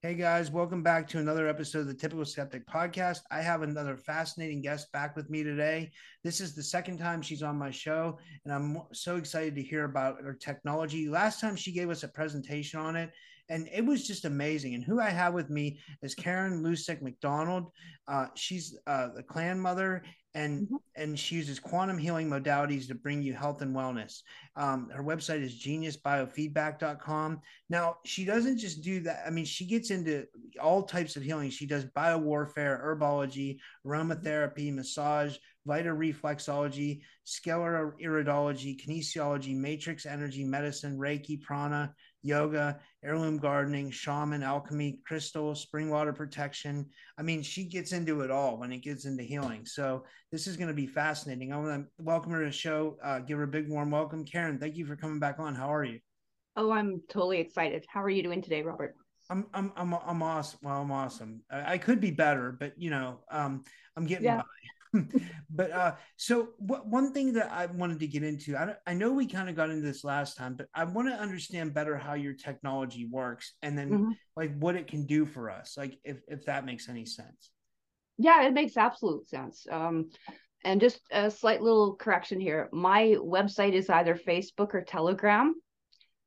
Hey guys, welcome back to another episode of the Typical Skeptic Podcast. I have another fascinating guest back with me today. This is the second time she's on my show, and I'm so excited to hear about her technology. Last time she gave us a presentation on it, and it was just amazing. And who I have with me is Karen Lucyk Macdonald. Uh, she's uh, the clan mother, and mm-hmm. and she uses quantum healing modalities to bring you health and wellness. Um, her website is geniusbiofeedback.com. Now she doesn't just do that. I mean, she gets into all types of healing. She does biowarfare, herbology, aromatherapy, massage, vitareflexology, sclera iridology, kinesiology, matrix energy, medicine, Reiki, prana, yoga, heirloom gardening, shaman, alchemy, crystal, spring water protection. I mean, she gets into it all when it gets into healing. So this is going to be fascinating. I want to welcome her to the show. Uh, give her a big warm welcome. Karen, thank you for coming back on. How are you? Oh, I'm totally excited. How are you doing today, Robert? I'm I'm I'm I'm awesome. Well, I'm awesome. I, I could be better, but you know, um, I'm getting yeah. by. but uh, so what, one thing that I wanted to get into, I, I know we kind of got into this last time, but I want to understand better how your technology works and then mm-hmm. like what it can do for us, like if, if that makes any sense. Yeah, it makes absolute sense. Um, and just a slight little correction here. My website is either Facebook or Telegram.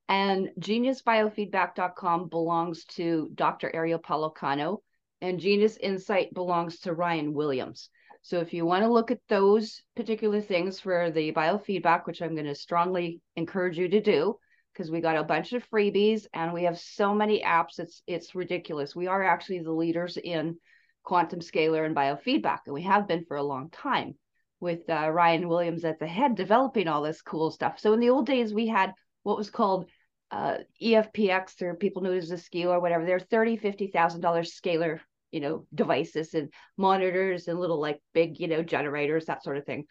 And geniusbiofeedback.com belongs to Dr. Ariel Policano, and Genius Insight belongs to Ryan Williams. So if you want to look at those particular things for the biofeedback, which I'm going to strongly encourage you to do, because we got a bunch of freebies and we have so many apps, it's it's ridiculous. We are actually the leaders in quantum scalar and biofeedback, and we have been for a long time with uh, Ryan Williams at the head developing all this cool stuff. So in the old days, we had what was called uh, EPFX, or people knew it as a scalar or whatever. They're thirty, fifty thousand dollars scalar you know devices and monitors and little like big you know generators that sort of thing.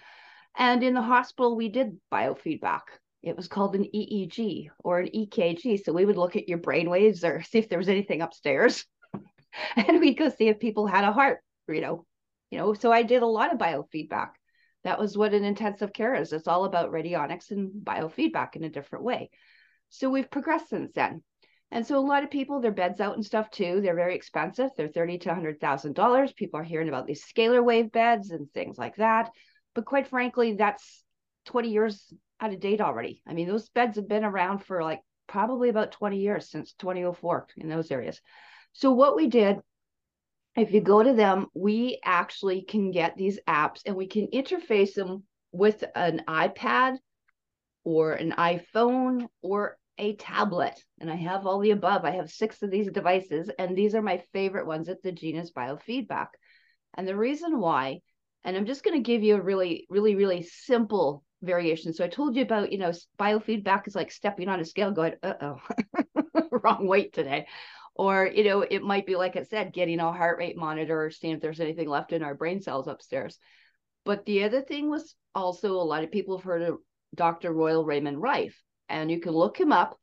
And in the hospital we did biofeedback. It was called an eeg or an ekg so we would look at your brain waves or see if there was anything upstairs and we'd go see if people had a heart you know. You know so i did a lot of biofeedback. That was what an intensive care is. It's all about radionics and biofeedback in a different way. So we've progressed since then and so a lot of people, their beds out and stuff too, they're very expensive. They're thirty to hundred thousand dollars. People are hearing about these scalar wave beds and things like that. But quite frankly, that's 20 years out of date already. I mean, those beds have been around for like probably about 20 years since 2004 in those areas. So what we did, if you go to them, we actually can get these apps and we can interface them with an iPad or an iPhone or a tablet and I have all the above. I have six of these devices, and these are my favorite ones at the Genius Biofeedback. And the reason why, and I'm just going to give you a really, really, really simple variation. So I told you about, you know, biofeedback is like stepping on a scale going, uh oh, wrong weight today. Or, you know, it might be, like I said, getting a heart rate monitor or seeing if there's anything left in our brain cells upstairs. But the other thing was also a lot of people have heard of Dr. Royal Raymond Rife and you can look him up.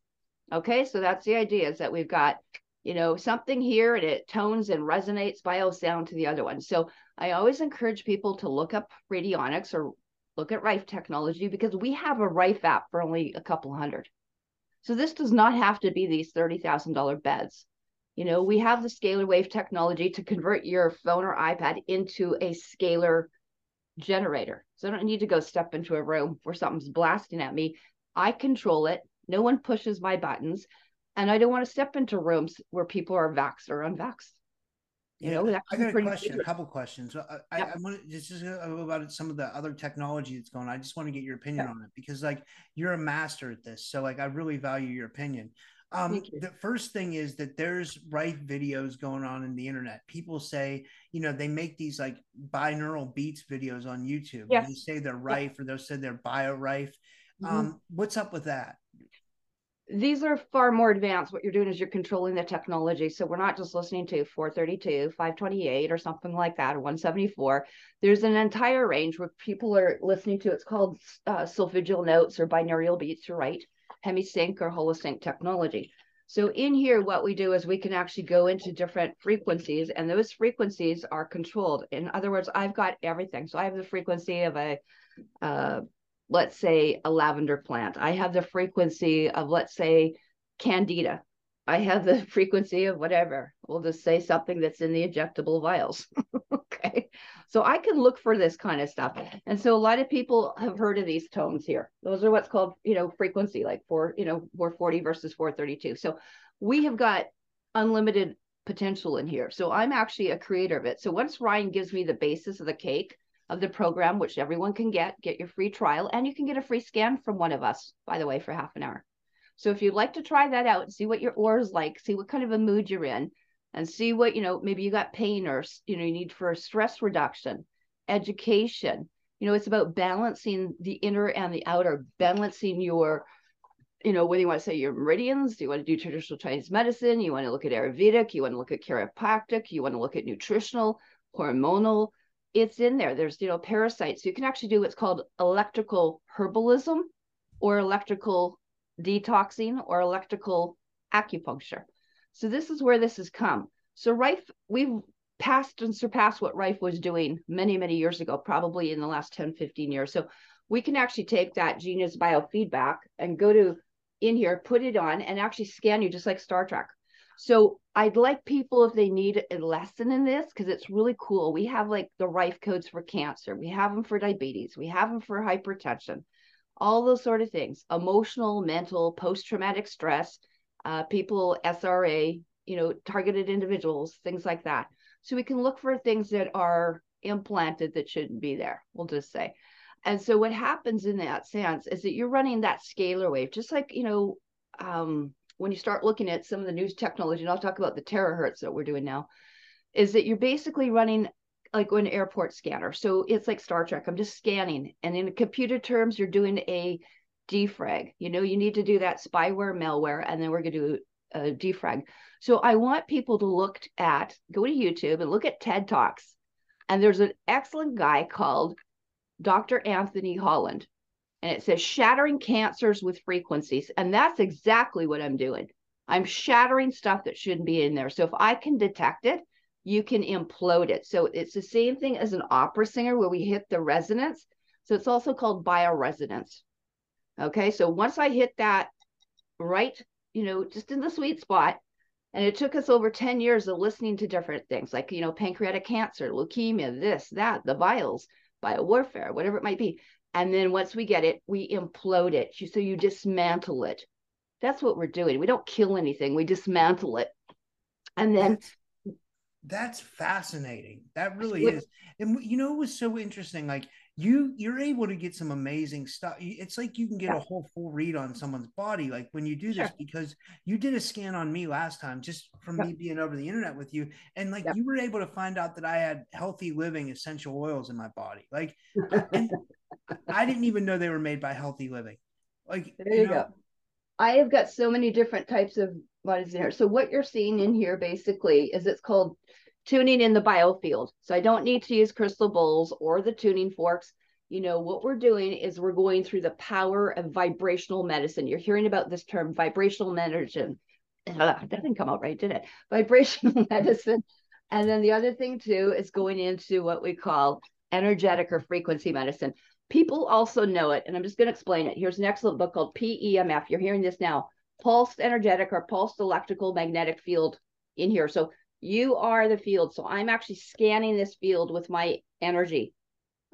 Okay, so that's the idea is that we've got, you know, something here and it tones and resonates bio sound to the other one. So I always encourage people to look up radionics or look at Rife technology because we have a Rife app for only a couple hundred. So this does not have to be these $30,000 beds. You know, we have the scalar wave technology to convert your phone or iPad into a scalar generator. So I don't need to go step into a room where something's blasting at me. I control it. No one pushes my buttons. And I don't want to step into rooms where people are vaxxed or unvaxxed. You know, that I got a question, a couple questions. So I, I, Yep. I want to just, just about some of the other technology that's going on. I just want to get your opinion Yeah. on it because like you're a master at this. So like I really value your opinion. Um, you. the first thing is that there's rife videos going on in the internet. People say, you know, they make these like binaural beats videos on YouTube. and Yes. They say they're rife or they'll say they're bio rife. Mhm. Um, what's up with that? these are far more advanced. What you're doing is you're controlling the technology. So we're not just listening to 432, 528, or something like that, or 174. There's an entire range where people are listening to. It's called uh, notes or binaural beats. You're right, hemisync or holosync technology. So in here, what we do is we can actually go into different frequencies, and those frequencies are controlled. In other words, I've got everything. So I have the frequency of a uh, let's say a lavender plant. I have the frequency of, let's say, candida. I have the frequency of whatever. We'll just say something that's in the injectable vials. okay. So I can look for this kind of stuff. And so a lot of people have heard of these tones here. Those are what's called, you know, frequency, like four, you know, 440 versus 432. So we have got unlimited potential in here. So I'm actually a creator of it. So once Ryan gives me the basis of the cake, of the program, which everyone can get, get your free trial, and you can get a free scan from one of us, by the way, for half an hour. So if you'd like to try that out see what your aura is like, see what kind of a mood you're in, and see what, you know, maybe you got pain or, you know, you need for stress reduction, education. You know, it's about balancing the inner and the outer, balancing your, you know, whether you want to say your meridians, do you want to do traditional Chinese medicine? You want to look at Ayurvedic, you want to look at chiropractic, you want to look at nutritional, hormonal, it's in there. There's, you know, parasites. You can actually do what's called electrical herbalism or electrical detoxing or electrical acupuncture. So this is where this has come. So Rife, we've passed and surpassed what Rife was doing many, many years ago, probably in the last 10, 15 years. So we can actually take that genius biofeedback and go to in here, put it on and actually scan you just like Star Trek. So I'd like people if they need a lesson in this because it's really cool. We have like the Rife codes for cancer, we have them for diabetes, we have them for hypertension, all those sort of things, emotional, mental, post-traumatic stress, uh, people SRA, you know, targeted individuals, things like that. So we can look for things that are implanted that shouldn't be there. We'll just say. And so what happens in that sense is that you're running that scalar wave, just like you know. Um, when you start looking at some of the news technology, and I'll talk about the terahertz that we're doing now, is that you're basically running like an airport scanner. So it's like Star Trek. I'm just scanning. And in computer terms, you're doing a defrag. You know, you need to do that spyware, malware, and then we're going to do a defrag. So I want people to look at, go to YouTube and look at TED Talks. And there's an excellent guy called Dr. Anthony Holland and it says shattering cancers with frequencies. And that's exactly what I'm doing. I'm shattering stuff that shouldn't be in there. So if I can detect it, you can implode it. So it's the same thing as an opera singer where we hit the resonance. So it's also called bioresonance. Okay. So once I hit that right, you know, just in the sweet spot, and it took us over 10 years of listening to different things like, you know, pancreatic cancer, leukemia, this, that, the vials, biowarfare, whatever it might be. And then once we get it, we implode it. So you dismantle it. That's what we're doing. We don't kill anything, we dismantle it. And then That's, that's fascinating. That really is. And you know, it was so interesting. Like you, you're able to get some amazing stuff. It's like you can get Yeah. a whole full read on someone's body. Like when you do this, Sure. because you did a scan on me last time, just from Yep. me being over the internet with you, and like Yep. you were able to find out that I had healthy living essential oils in my body. Like, and I didn't even know they were made by Healthy Living. Like There you go. I have got so many different types of what is in here. So what you're seeing in here basically is it's called tuning in the biofield. So I don't need to use crystal bowls or the tuning forks. You know, what we're doing is we're going through the power of vibrational medicine. You're hearing about this term vibration medicine. That didn't come out right, did it? Vibrational medicine. And then the other thing too is going into what we call energetic or frequency medicine. People also know it, and I'm just going to explain it. Here's an excellent book called PEMF. You're hearing this now pulsed energetic or pulsed electrical magnetic field in here. So you are the field. So I'm actually scanning this field with my energy.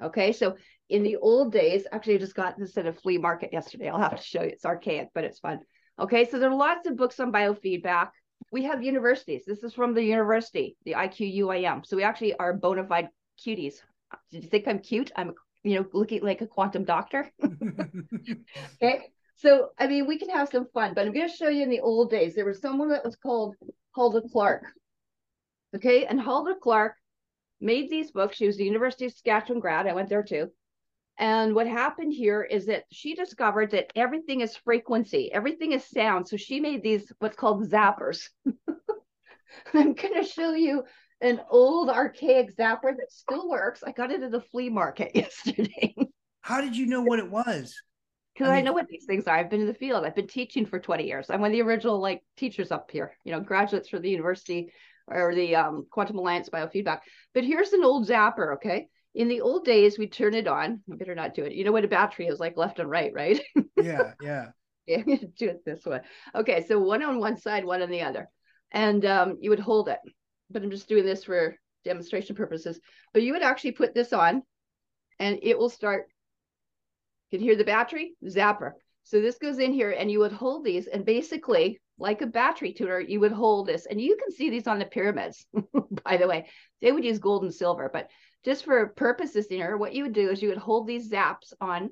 Okay. So in the old days, actually, I just got this at a flea market yesterday. I'll have to show you. It's archaic, but it's fun. Okay, so there are lots of books on biofeedback. We have universities. This is from the university, the IQUIM. So we actually are bona fide cuties. Did you think I'm cute? I'm, you know, looking like a quantum doctor. okay. So, I mean, we can have some fun, but I'm going to show you in the old days, there was someone that was called Hulda Clark. Okay. And Hulda Clark made these books. She was the University of Saskatchewan grad. I went there too. And what happened here is that she discovered that everything is frequency, everything is sound. So she made these what's called zappers. I'm going to show you an old archaic zapper that still works. I got it at a flea market yesterday. How did you know what it was? Because I, mean, I, know what these things are. I've been in the field. I've been teaching for 20 years. I'm one of the original like teachers up here, you know, graduates from the university or the um, Quantum Alliance Biofeedback. But here's an old zapper, okay? in the old days, we turn it on. I better not do it. You know what a battery is like left and right, right? yeah, yeah. Yeah, I'm gonna do it this way. Okay, so one on one side, one on the other. And um, you would hold it. But I'm just doing this for demonstration purposes. But you would actually put this on and it will start. You can hear the battery, zapper. So this goes in here and you would hold these and basically like a battery tuner, you would hold this. And you can see these on the pyramids, by the way. They would use gold and silver, but just for purposes here, what you would do is you would hold these zaps on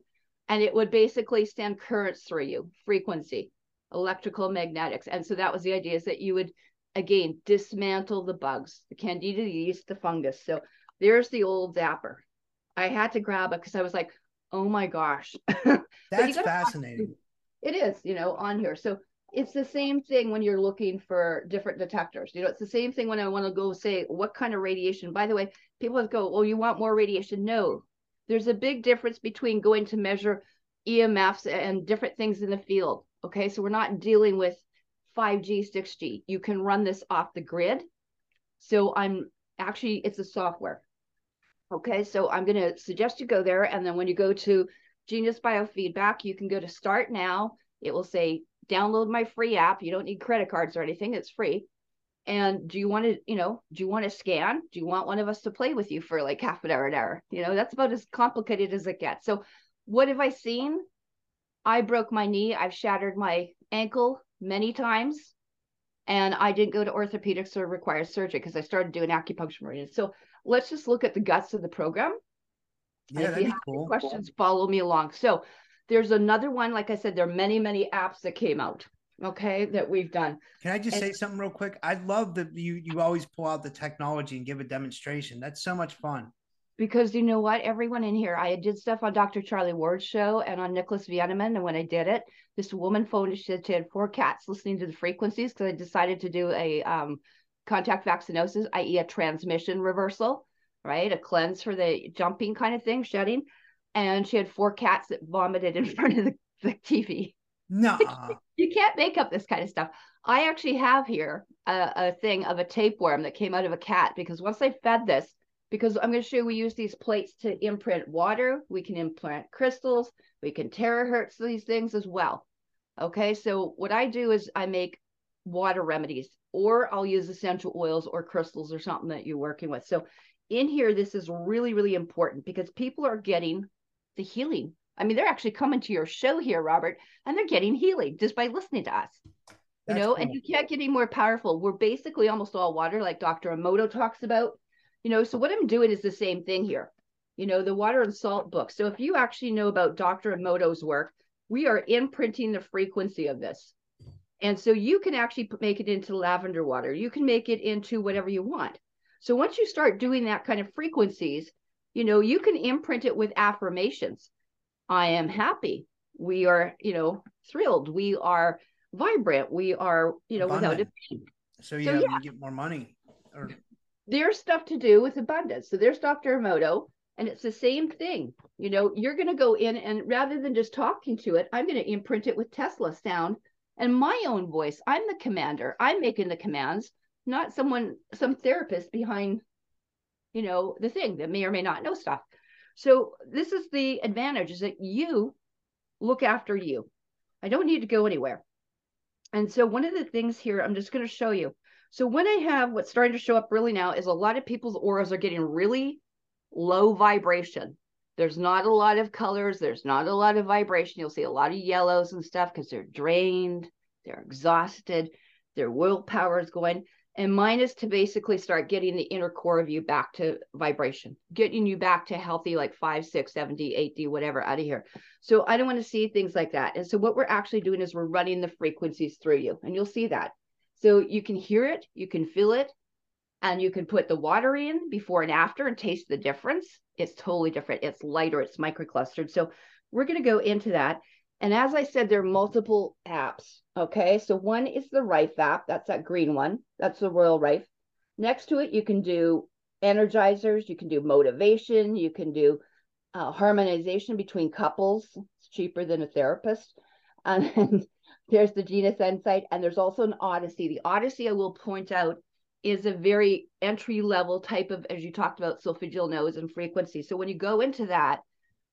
and it would basically send currents through you, frequency, electrical magnetics. And so that was the idea is that you would, again, dismantle the bugs, the candida the yeast, the fungus. So there's the old zapper. I had to grab it because I was like, oh my gosh. That's fascinating. It is, you know, on here. So it's the same thing when you're looking for different detectors. You know, it's the same thing when I want to go say what kind of radiation. By the way, people go, "Well, you want more radiation?" No, there's a big difference between going to measure EMFs and different things in the field. Okay, so we're not dealing with 5G, 6G. You can run this off the grid. So I'm actually, it's a software. Okay, so I'm going to suggest you go there. And then when you go to Genius Biofeedback, you can go to Start Now. It will say download my free app. You don't need credit cards or anything. It's free. And do you want to, you know, do you want to scan? Do you want one of us to play with you for like half an hour, an hour? You know, that's about as complicated as it gets. So, what have I seen? I broke my knee. I've shattered my ankle many times. And I didn't go to orthopedics or require surgery because I started doing acupuncture. So let's just look at the guts of the program. Yeah, if you have cool. questions, follow me along. So there's another one, like I said, there are many, many apps that came out. Okay, that we've done. Can I just and, say something real quick? I love that you you always pull out the technology and give a demonstration. That's so much fun. Because you know what, everyone in here, I did stuff on Dr. Charlie Ward's show and on Nicholas Veniamin. And when I did it, this woman phoned. She said she had four cats listening to the frequencies because I decided to do a um, contact vaccinosis, i.e., a transmission reversal, right? A cleanse for the jumping kind of thing, shedding and she had four cats that vomited in front of the, the TV. No, you can't make up this kind of stuff. I actually have here a, a, thing of a tapeworm that came out of a cat because once I fed this, because I'm going to show you, we use these plates to imprint water. We can imprint crystals. We can terahertz these things as well. Okay, so what I do is I make water remedies, or I'll use essential oils or crystals or something that you're working with. So in here, this is really, really important because people are getting the healing. I mean, they're actually coming to your show here, Robert, and they're getting healing just by listening to us. That's you know, cool. and you can't get any more powerful. We're basically almost all water, like Dr. Emoto talks about. You know, so what I'm doing is the same thing here. You know, the water and salt book. So if you actually know about Dr. Emoto's work, we are imprinting the frequency of this. And so you can actually make it into lavender water. You can make it into whatever you want. So once you start doing that kind of frequencies, you know you can imprint it with affirmations i am happy we are you know thrilled we are vibrant we are you know Abundant. without a so yeah, so, yeah. you get more money or there's stuff to do with abundance so there's dr emoto and it's the same thing you know you're going to go in and rather than just talking to it i'm going to imprint it with tesla sound and my own voice i'm the commander i'm making the commands not someone some therapist behind you know, the thing that may or may not know stuff. So this is the advantage is that you look after you. I don't need to go anywhere. And so one of the things here, I'm just going to show you. So when I have what's starting to show up really now is a lot of people's auras are getting really low vibration. There's not a lot of colors. There's not a lot of vibration. You'll see a lot of yellows and stuff because they're drained. they're exhausted, their willpower is going. And mine is to basically start getting the inner core of you back to vibration, getting you back to healthy, like five, six, seven D, eight D, whatever, out of here. So I don't want to see things like that. And so what we're actually doing is we're running the frequencies through you, and you'll see that. So you can hear it, you can feel it, and you can put the water in before and after and taste the difference. It's totally different. It's lighter, it's microclustered. So we're going to go into that. And as I said, there are multiple apps. Okay. So one is the Rife app. That's that green one. That's the Royal Rife. Next to it, you can do energizers, you can do motivation, you can do uh, harmonization between couples. It's cheaper than a therapist. And there's the Genius Insight, and there's also an Odyssey. The Odyssey, I will point out, is a very entry level type of, as you talked about, solfeggio notes and frequency. So when you go into that,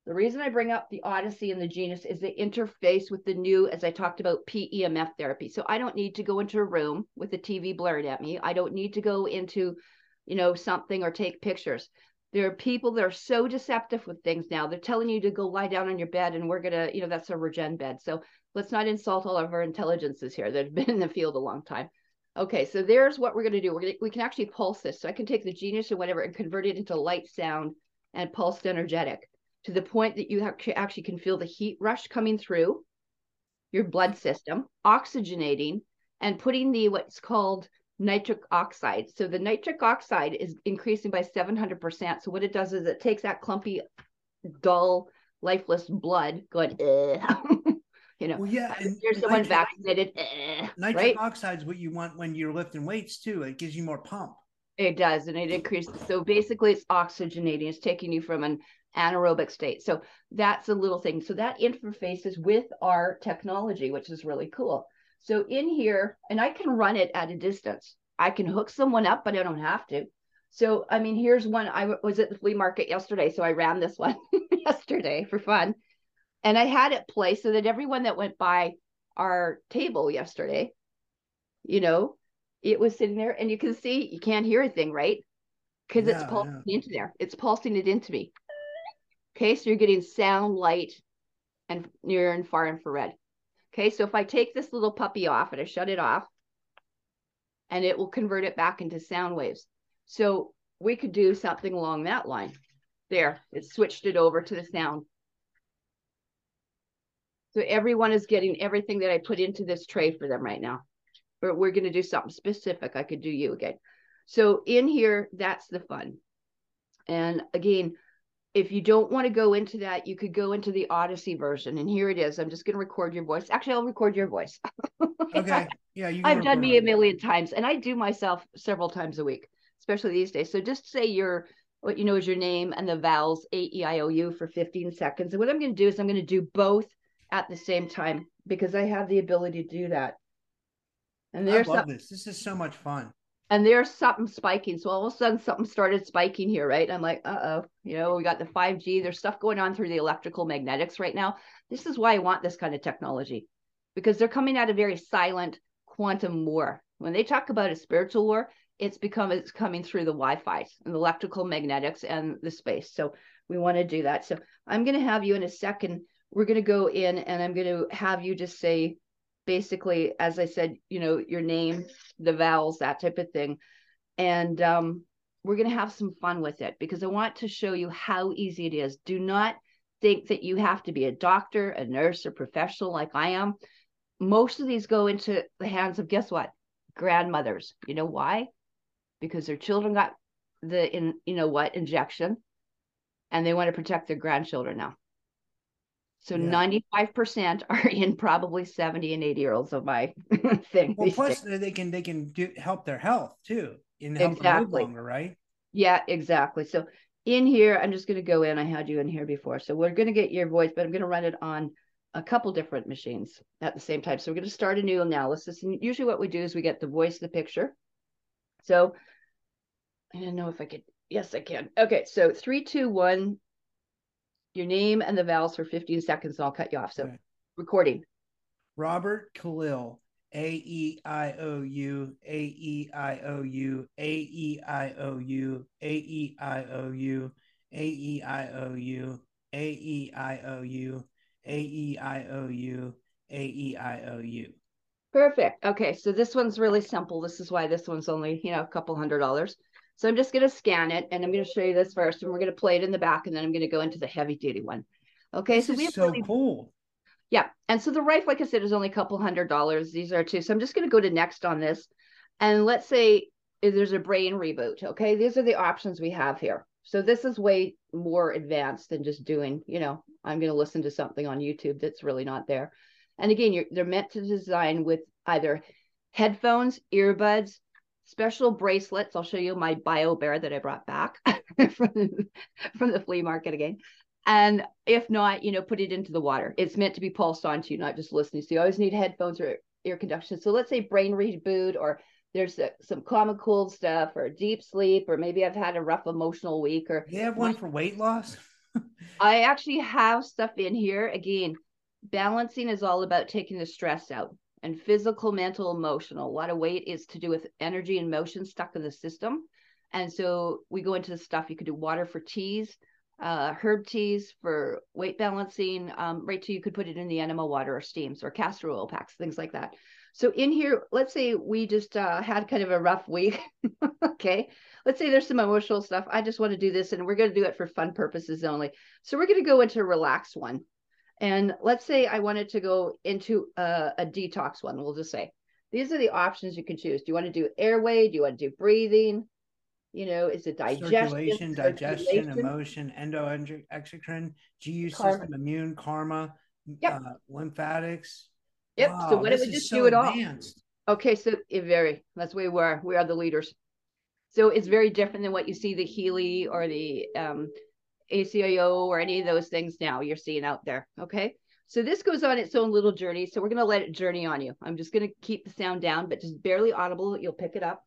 the reason I bring up the Odyssey and the Genius is they interface with the new, as I talked about, PEMF therapy. So I don't need to go into a room with the TV blaring at me. I don't need to go into, you know, something or take pictures. There are people that are so deceptive with things now. They're telling you to go lie down on your bed and we're gonna, you know, that's a regen bed. So let's not insult all of our intelligences here that have been in the field a long time. Okay, so there's what we're gonna do. We're gonna we can actually pulse this. So I can take the genius or whatever and convert it into light sound and pulsed energetic to the point that you actually can feel the heat rush coming through your blood system, oxygenating, and putting the what's called nitric oxide. So the nitric oxide is increasing by 700%. So what it does is it takes that clumpy, dull, lifeless blood going, you know, well, yeah, uh, and you're someone vaccinated. Eh, nitric right? oxide is what you want when you're lifting weights too. It gives you more pump. It does, and it increases. So basically, it's oxygenating. It's taking you from an anaerobic state. So that's a little thing. So that interfaces with our technology, which is really cool. So in here, and I can run it at a distance. I can hook someone up, but I don't have to. So, I mean, here's one. I was at the flea market yesterday, so I ran this one yesterday for fun. And I had it play so that everyone that went by our table yesterday, you know, it was sitting there and you can see you can't hear a thing, right? Because yeah, it's pulsing yeah. into there. It's pulsing it into me. Okay, so you're getting sound, light, and near and far infrared. Okay, so if I take this little puppy off and I shut it off, and it will convert it back into sound waves. So we could do something along that line. There, it switched it over to the sound. So everyone is getting everything that I put into this tray for them right now. But we're going to do something specific. I could do you again. So in here, that's the fun. And again, if you don't want to go into that, you could go into the Odyssey version. And here it is. I'm just going to record your voice. Actually, I'll record your voice. okay. Yeah. You. I've done me a million times and I do myself several times a week, especially these days. So just say your, what you know is your name and the vowels A, E, I, O, U for 15 seconds. And what I'm going to do is I'm going to do both at the same time because I have the ability to do that. And there's I love some, this. This is so much fun and there's something spiking. So all of a sudden something started spiking here, right? I'm like, uh-oh, you know, we got the 5G. There's stuff going on through the electrical magnetics right now. This is why I want this kind of technology because they're coming at a very silent quantum war. When they talk about a spiritual war, it's become it's coming through the Wi-Fi and the electrical magnetics and the space. So we want to do that. So I'm going to have you in a second. We're going to go in and I'm going to have you just say basically, as I said, you know, your name, the vowels, that type of thing. And um, we're going to have some fun with it because I want to show you how easy it is. Do not think that you have to be a doctor, a nurse, or professional like I am. Most of these go into the hands of guess what? Grandmothers. You know why? Because their children got the in you know what injection and they want to protect their grandchildren now. So yeah. 95% are in probably 70 and 80 year olds of my thing. Well, plus days. they can they can do help their health too and help exactly. longer, right? Yeah, exactly. So in here, I'm just going to go in. I had you in here before. So we're going to get your voice, but I'm going to run it on a couple different machines at the same time. So we're going to start a new analysis. And usually what we do is we get the voice, the picture. So I don't know if I could. Yes, I can. Okay. So three, two, one, your name and the vowels for 15 seconds, and I'll cut you off. So, okay. recording. Robert Khalil, A E I O U, A E I O U, A E I O U, A E I O U, A E I O U, A E I O U, A E I O U, A E I O U. Perfect. Okay, so this one's really simple. This is why this one's only, you know, a couple hundred dollars. So I'm just going to scan it and I'm going to show you this first and we're going to play it in the back and then I'm going to go into the heavy duty one. Okay, This so we have so really- cool. yeah. And so the rifle, like I said, is only a couple hundred dollars. These are two. So I'm just going to go to next on this. And let's say there's a brain reboot. Okay. These are the options we have here. So this is way more advanced than just doing, you know, I'm going to listen to something on YouTube that's really not there. And again, you're, they're meant to design with either headphones, earbuds, special bracelets. I'll show you my bio bear that I brought back from, the, from the flea market again. And if not, you know, put it into the water. It's meant to be pulsed onto you, not just listening. So you always need headphones or ear conduction. So let's say brain reboot, or there's a, some common cold stuff, or deep sleep, or maybe I've had a rough emotional week, or you have one for weight loss. I actually have stuff in here. Again, balancing is all about taking the stress out and physical, mental, emotional. A lot of weight is to do with energy and motion stuck in the system. And so we go into the stuff. You could do water for teas, uh, herb teas for weight balancing. Um, right too, you could put it in the enema water or steams or castor oil packs, things like that. So in here, let's say we just uh, had kind of a rough week. okay. Let's say there's some emotional stuff. I just want to do this and we're going to do it for fun purposes only. So we're going to go into a relaxed one. And let's say I wanted to go into a, a detox one. We'll just say these are the options you can choose. Do you want to do airway? Do you want to do breathing? You know, is it digestion? Circulation, digestion, circulation? emotion, endoexocrine, GU Karma. system, immune, karma, Yep. uh, lymphatics. Yep. so Wow, why don't we just so do it all? Okay, so it very that's where we are. We are the leaders. So it's very different than what you see the Healy or the um, ACIO or any of those things now you're seeing out there. Okay. So this goes on its own little journey. So we're going to let it journey on you. I'm just going to keep the sound down, but just barely audible. You'll pick it up.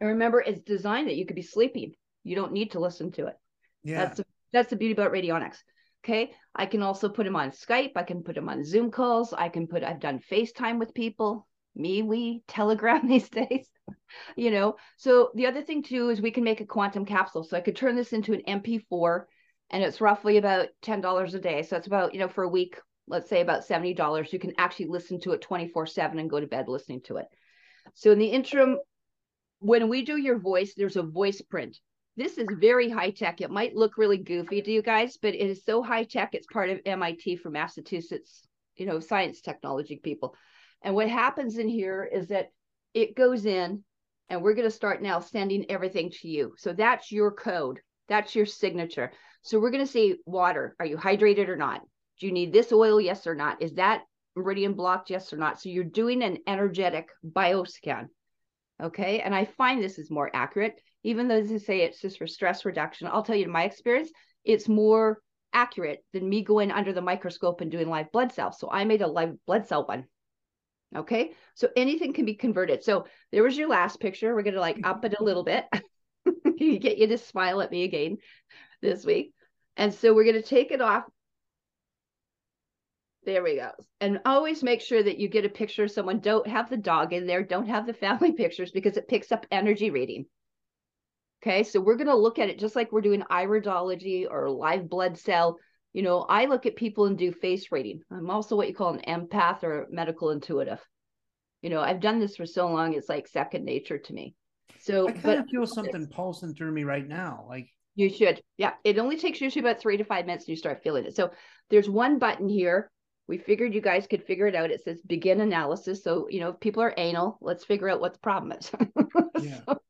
And remember, it's designed that you could be sleeping. You don't need to listen to it. Yeah. That's the, that's the beauty about radionics. Okay. I can also put them on Skype. I can put them on Zoom calls. I can put, I've done FaceTime with people, me, we, Telegram these days, you know. So the other thing too is we can make a quantum capsule. So I could turn this into an MP4 and it's roughly about $10 a day. So it's about, you know, for a week, let's say about $70. You can actually listen to it 24 7 and go to bed listening to it. So in the interim, when we do your voice, there's a voice print. This is very high tech. It might look really goofy to you guys, but it is so high tech. It's part of MIT for Massachusetts, you know, science technology people. And what happens in here is that it goes in, and we're going to start now sending everything to you. So that's your code, that's your signature. So we're going to say water. Are you hydrated or not? Do you need this oil? Yes or not? Is that meridian blocked? Yes or not? So you're doing an energetic bioscan. Okay. And I find this is more accurate, even though they say it's just for stress reduction. I'll tell you, in my experience, it's more accurate than me going under the microscope and doing live blood cells. So I made a live blood cell one. Okay. So anything can be converted. So there was your last picture. We're going to like up it a little bit. Get you to smile at me again this week. And so we're going to take it off. There we go. And always make sure that you get a picture of someone. Don't have the dog in there. Don't have the family pictures because it picks up energy reading. Okay. So we're going to look at it just like we're doing iridology or live blood cell. You know, I look at people and do face reading. I'm also what you call an empath or medical intuitive. You know, I've done this for so long, it's like second nature to me. So, I kind but of feel something pulsing through me right now. Like, you should. Yeah. It only takes usually about three to five minutes and you start feeling it. So there's one button here. We figured you guys could figure it out. It says begin analysis. So, you know, if people are anal, let's figure out what the problem is. Yeah. So,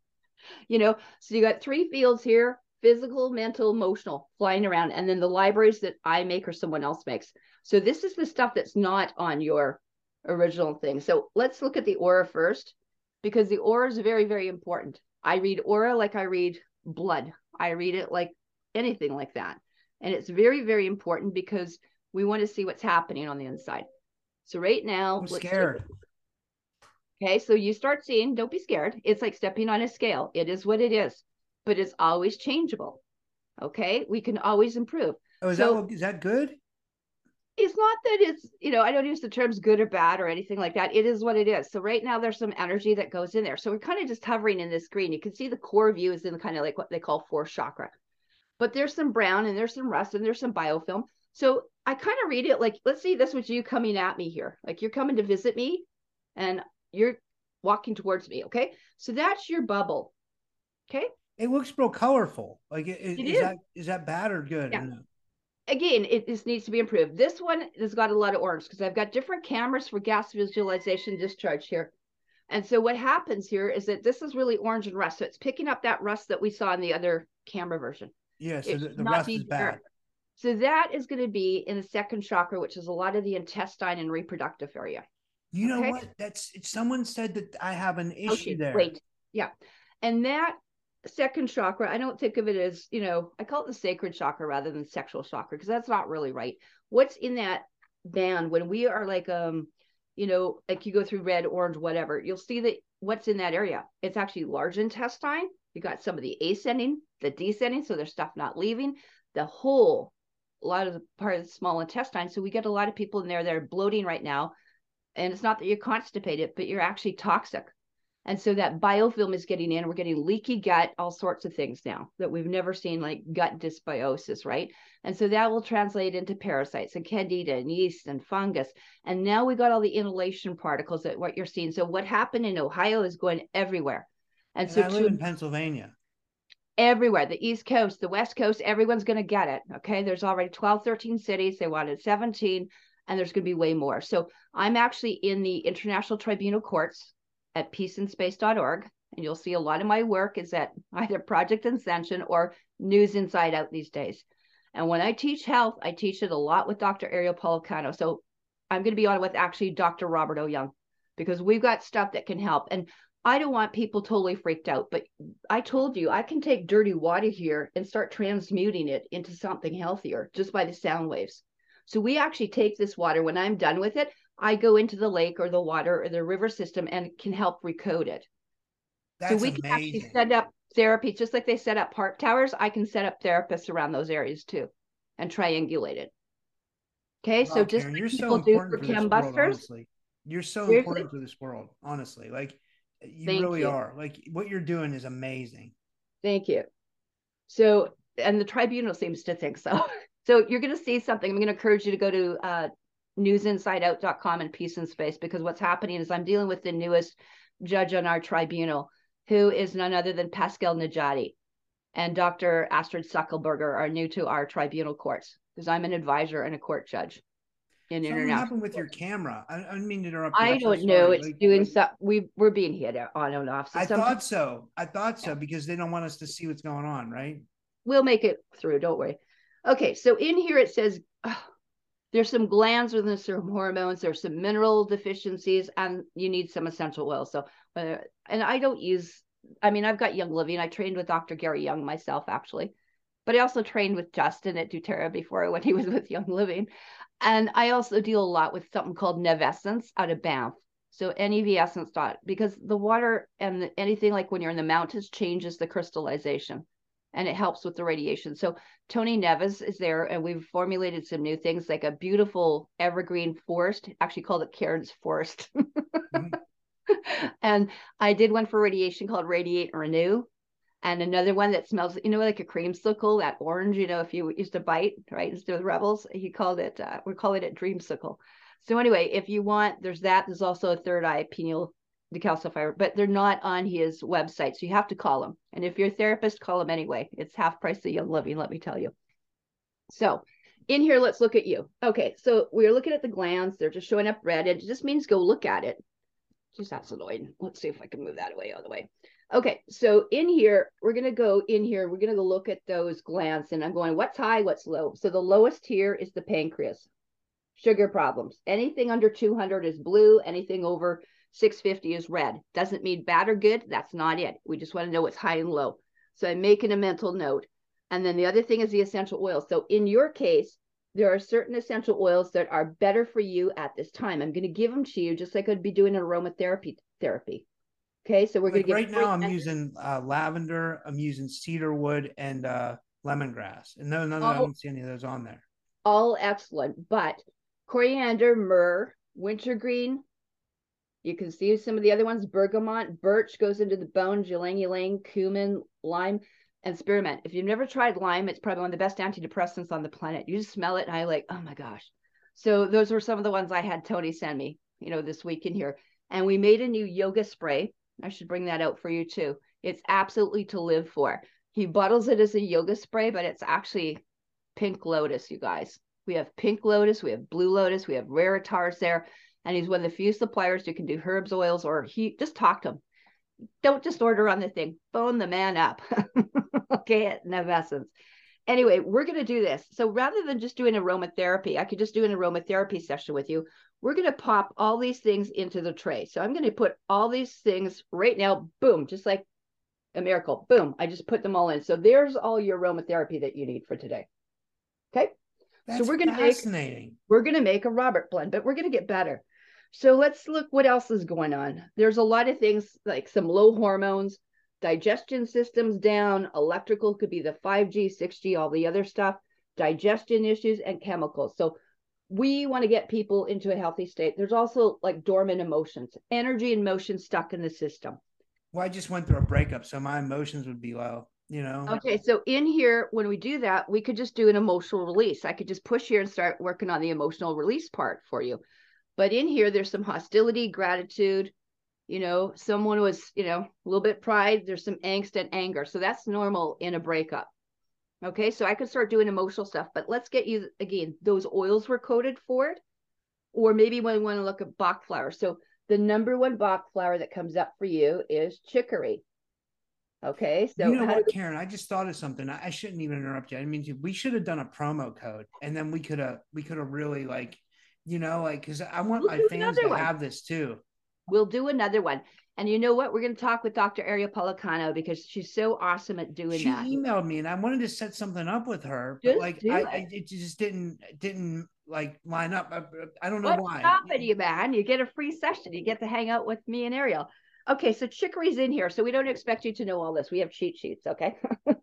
you know, so you got three fields here physical, mental, emotional flying around, and then the libraries that I make or someone else makes. So this is the stuff that's not on your original thing. So let's look at the aura first because the aura is very, very important. I read aura like I read blood. I read it like anything like that. And it's very, very important because we want to see what's happening on the inside. So right now, I'm scared. Okay, so you start seeing, don't be scared. It's like stepping on a scale. It is what it is, but it's always changeable. Okay, we can always improve. Oh, is So- that what, is that good? It's not that it's, you know, I don't use the terms good or bad or anything like that. It is what it is. So right now there's some energy that goes in there. So we're kind of just hovering in this green. You can see the core view is in kind of like what they call fourth chakra. But there's some brown and there's some rust and there's some biofilm. So I kind of read it like, let's see, this was you coming at me here. Like you're coming to visit me and you're walking towards me. Okay. So that's your bubble. Okay. It looks real colorful. Like, it, It is, is. that is that bad or good? Yeah. Or no? Again, it this needs to be improved. This one has got a lot of orange because I've got different cameras for gas visualization discharge here. And so what happens here is that this is really orange and rust. So it's picking up that rust that we saw in the other camera version. Yeah. So the, the rust is bad. there. So that is going to be in the second chakra, which is a lot of the intestine and reproductive area. You know Okay. what? That's someone said that I have an issue Okay, there. Wait, yeah. And that second chakra, I don't think of it as, you know, I call it the sacred chakra rather than sexual chakra because that's not really right. What's in that band when we are like, um, you know, like you go through red, orange, whatever, you'll see that what's in that area. It's actually large intestine. You got some of the ascending, the descending, so there's stuff not leaving. The whole, a lot of the part of the small intestine. So we get a lot of people in there that are bloating right now. And it's not that you're constipated, but you're actually toxic. And so that biofilm is getting in. We're getting leaky gut, all sorts of things now that we've never seen, like gut dysbiosis, right? And so that will translate into parasites and candida and yeast and fungus. And now we got all the inhalation particles that what you're seeing. So what happened in Ohio is going everywhere. And, And so I live to in Pennsylvania. everywhere the east coast the west coast everyone's going to get it okay there's already 12 13 cities they wanted 17 and there's going to be way more so i'm actually in the international tribunal courts at peaceinspace.org and you'll see a lot of my work is at either project ascension or news inside out these days. And when i teach health i teach it a lot with dr ariel policano. So i'm going to be on with actually dr robert o. Young because we've got stuff that can help. And I don't want people totally freaked out, but I told you I can take dirty water here and start transmuting it into something healthier just by the sound waves. So we actually take this water when I'm done with it, I go into the lake or the water or the river system and can help recode it. That's so we can actually set up therapy just like they set up park towers. I can set up therapists around those areas too and triangulate it. Okay, so just Karen, like you're so people do important for for this Chem world, Busters. honestly. You're so Seriously? important for this world, honestly. Like you Thank really you. are. Like what you're doing is amazing. Thank you. So, and the tribunal seems to think so. So you're going to see something. I'm going to encourage you to go to uh, newsinsideout.com and Peace in Space because what's happening is I'm dealing with the newest judge on our tribunal, who is none other than Pascal Najadi and Dr. Astrid Stuckelberger are new to our tribunal courts because I'm an advisor and a court judge in So what happened with your camera? I, I mean to interrupt. I don't know. It's Like, doing so. We we're being hit on and off. So I thought so. I thought so because they don't want us to see what's going on, right? we'll make it through. Don't worry. Okay, so in here it says ah, there's some glands within some hormones, there's some mineral deficiencies, and you need some essential oils. So, uh, and I don't use. I mean, I've got Young Living. I trained with Dr. Gary Young myself, actually, but I also trained with Justin at DoTerra before when he was with Young Living, and I also deal a lot with something called Nev Essence out of Banff. So NEVessence dot because the water and anything like when you're in the mountains changes the crystallization and it helps with the radiation. So Tony Neves is there, and we've formulated some new things like a beautiful evergreen forest, actually called it Karen's Forest. Mhm. and I did one for radiation called Radiate and Renew, and another one that smells, you know, like a creamsicle, that orange, you know, if you used to bite, right, instead of the rebels, he called it, uh, we're calling it Dreamsicle. So anyway, if you want, there's that. There's also a third eye pineal decalcifier, but they're not on his website. So you have to call him. And if you're a therapist, call him anyway. It's half price of Young Living, let me tell you. So in here, let's look at you. Okay, so we're looking at the glands. They're just showing up red. It just means go look at it. Just that's annoying. Let's see if I can move that away all the way. Okay, so in here, we're gonna go in here, we're gonna go look at those glands, and I'm going, what's high, what's low? So the lowest here is the pancreas. Sugar problems. Anything under 200 is blue, anything over 650 is red. Doesn't mean bad or good. That's not it. We just want to know what's high and low. So I'm making a mental note. And then the other thing is the essential oils. So in your case, there are certain essential oils that are better for you at this time. I'm going to give them to you just like I'd be doing an aromatherapy therapy. Okay, so we're Like going to get right now, I'm using uh, lavender. I'm using cedar wood and uh, lemongrass, and no, no, no, I Oh. don't see any of those on there. all excellent, but coriander, myrrh, wintergreen. You can see some of the other ones. Bergamot, birch goes into the bone, ylang ylang, cumin, lime, and spearmint. If you've never tried lime, it's probably one of the best antidepressants on the planet. You just smell it, and I like, oh my gosh. So those were some of the ones I had Tony send me, you know, this week in here. And we made a new yoga spray. I should bring that out for you too. It's absolutely to live for. He bottles it as a yoga spray, but it's actually pink lotus, you guys. We have pink lotus, we have blue lotus, we have raritars there. And he's one of the few suppliers who can do herbs, oils, or he just talk to him. Don't just order on the thing, phone the man up. okay, at Nevessence. Anyway, we're going to do this. So rather than just doing aromatherapy, I could just do an aromatherapy session with you. We're going to pop all these things into the tray. So I'm going to put all these things right now, boom, just like a miracle. Boom, I just put them all in. So there's all your aromatherapy that you need for today. Okay. That's so we're going to make we're going to make a Robert blend, but we're going to get better. So let's look what else is going on. There's a lot of things like some low hormones, digestion systems down, electrical could be the 5G, 6G, all the other stuff, digestion issues and chemicals. So we want to get people into a healthy state. There's also like dormant emotions, energy and motion stuck in the system. Well, I just went through a breakup, so my emotions would be low, you know. Okay, so in here, when we do that, we could just do an emotional release. I could just push here and start working on the emotional release part for you. But in here, there's some hostility, gratitude. You know, someone was, you know, a little bit pride. There's some angst and anger. So that's normal in a breakup. Okay, so I could start doing emotional stuff, but let's get you again, those oils were coated for it. Or maybe when we want to look at Bach flower. So the number one Bach flower that comes up for you is chicory. Okay, so you know what, do- Karen? I just thought of something. I I shouldn't even interrupt you. I mean, we should have done a promo code, and then we could have we could have really like, you know, like because I want We'll my fans to one. have this too. we'll do another one. And you know what? We're going to talk with Dr. Aria Policano because she's so awesome at doing She that. She emailed me, and I wanted to set something up with her, but like I, it. I, it just didn't didn't like line up. I, I don't know What's why. stopping you, man? You get a free session. You get to hang out with me and Ariel. Okay, so chicory's in here, so we don't expect you to know all this. We have cheat sheets, okay?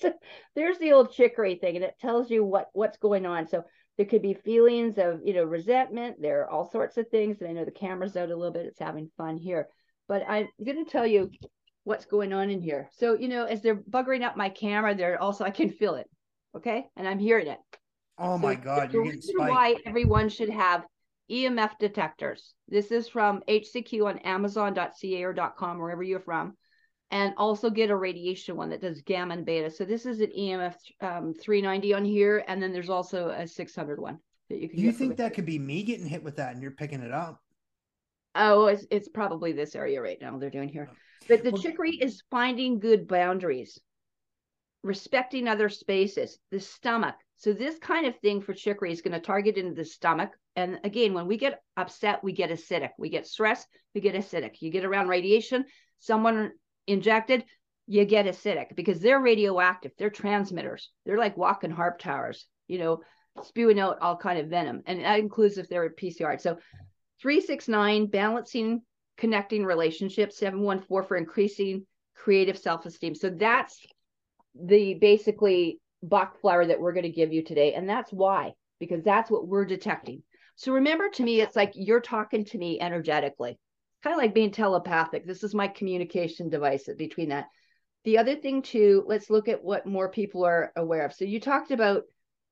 So there's the old chicory thing, and it tells you what what's going on. So there could be feelings of you know resentment. There are all sorts of things, and I know the camera's out a little bit. It's having fun here, but I'm going to tell you what's going on in here. So you know, as they're buggering up my camera, they're also I can feel it, okay, and I'm hearing it. Oh So my God, you're getting reason spiked. why everyone should have EMF detectors. This is from HCQ on Amazon.ca or .com, wherever you're from, and also get a radiation one that does gamma and beta. So this is an EMF um, 390 on here, and then there's also a 600 one that you can. Do you think that could be me getting hit with that, and you're picking it up? Oh, it's, it's probably this area right now they're doing here. But the Well- chicory is finding good boundaries, respecting other spaces, the stomach. So this kind of thing for chicory is going to target into the stomach. And again, when we get upset, we get acidic. We get stressed, we get acidic. You get around radiation, someone injected, you get acidic because they're radioactive. They're transmitters. They're like walking harp towers, you know, spewing out all kind of venom. And that includes if they're a PCR. So 369, balancing connecting relationships, 714 for increasing creative self-esteem. So that's the basically Bach flower that we're going to give you today. And that's why, because that's what we're detecting. So remember to me, it's like you're talking to me energetically, kind of like being telepathic. This is my communication device between that. The other thing too, let's look at what more people are aware of. So you talked about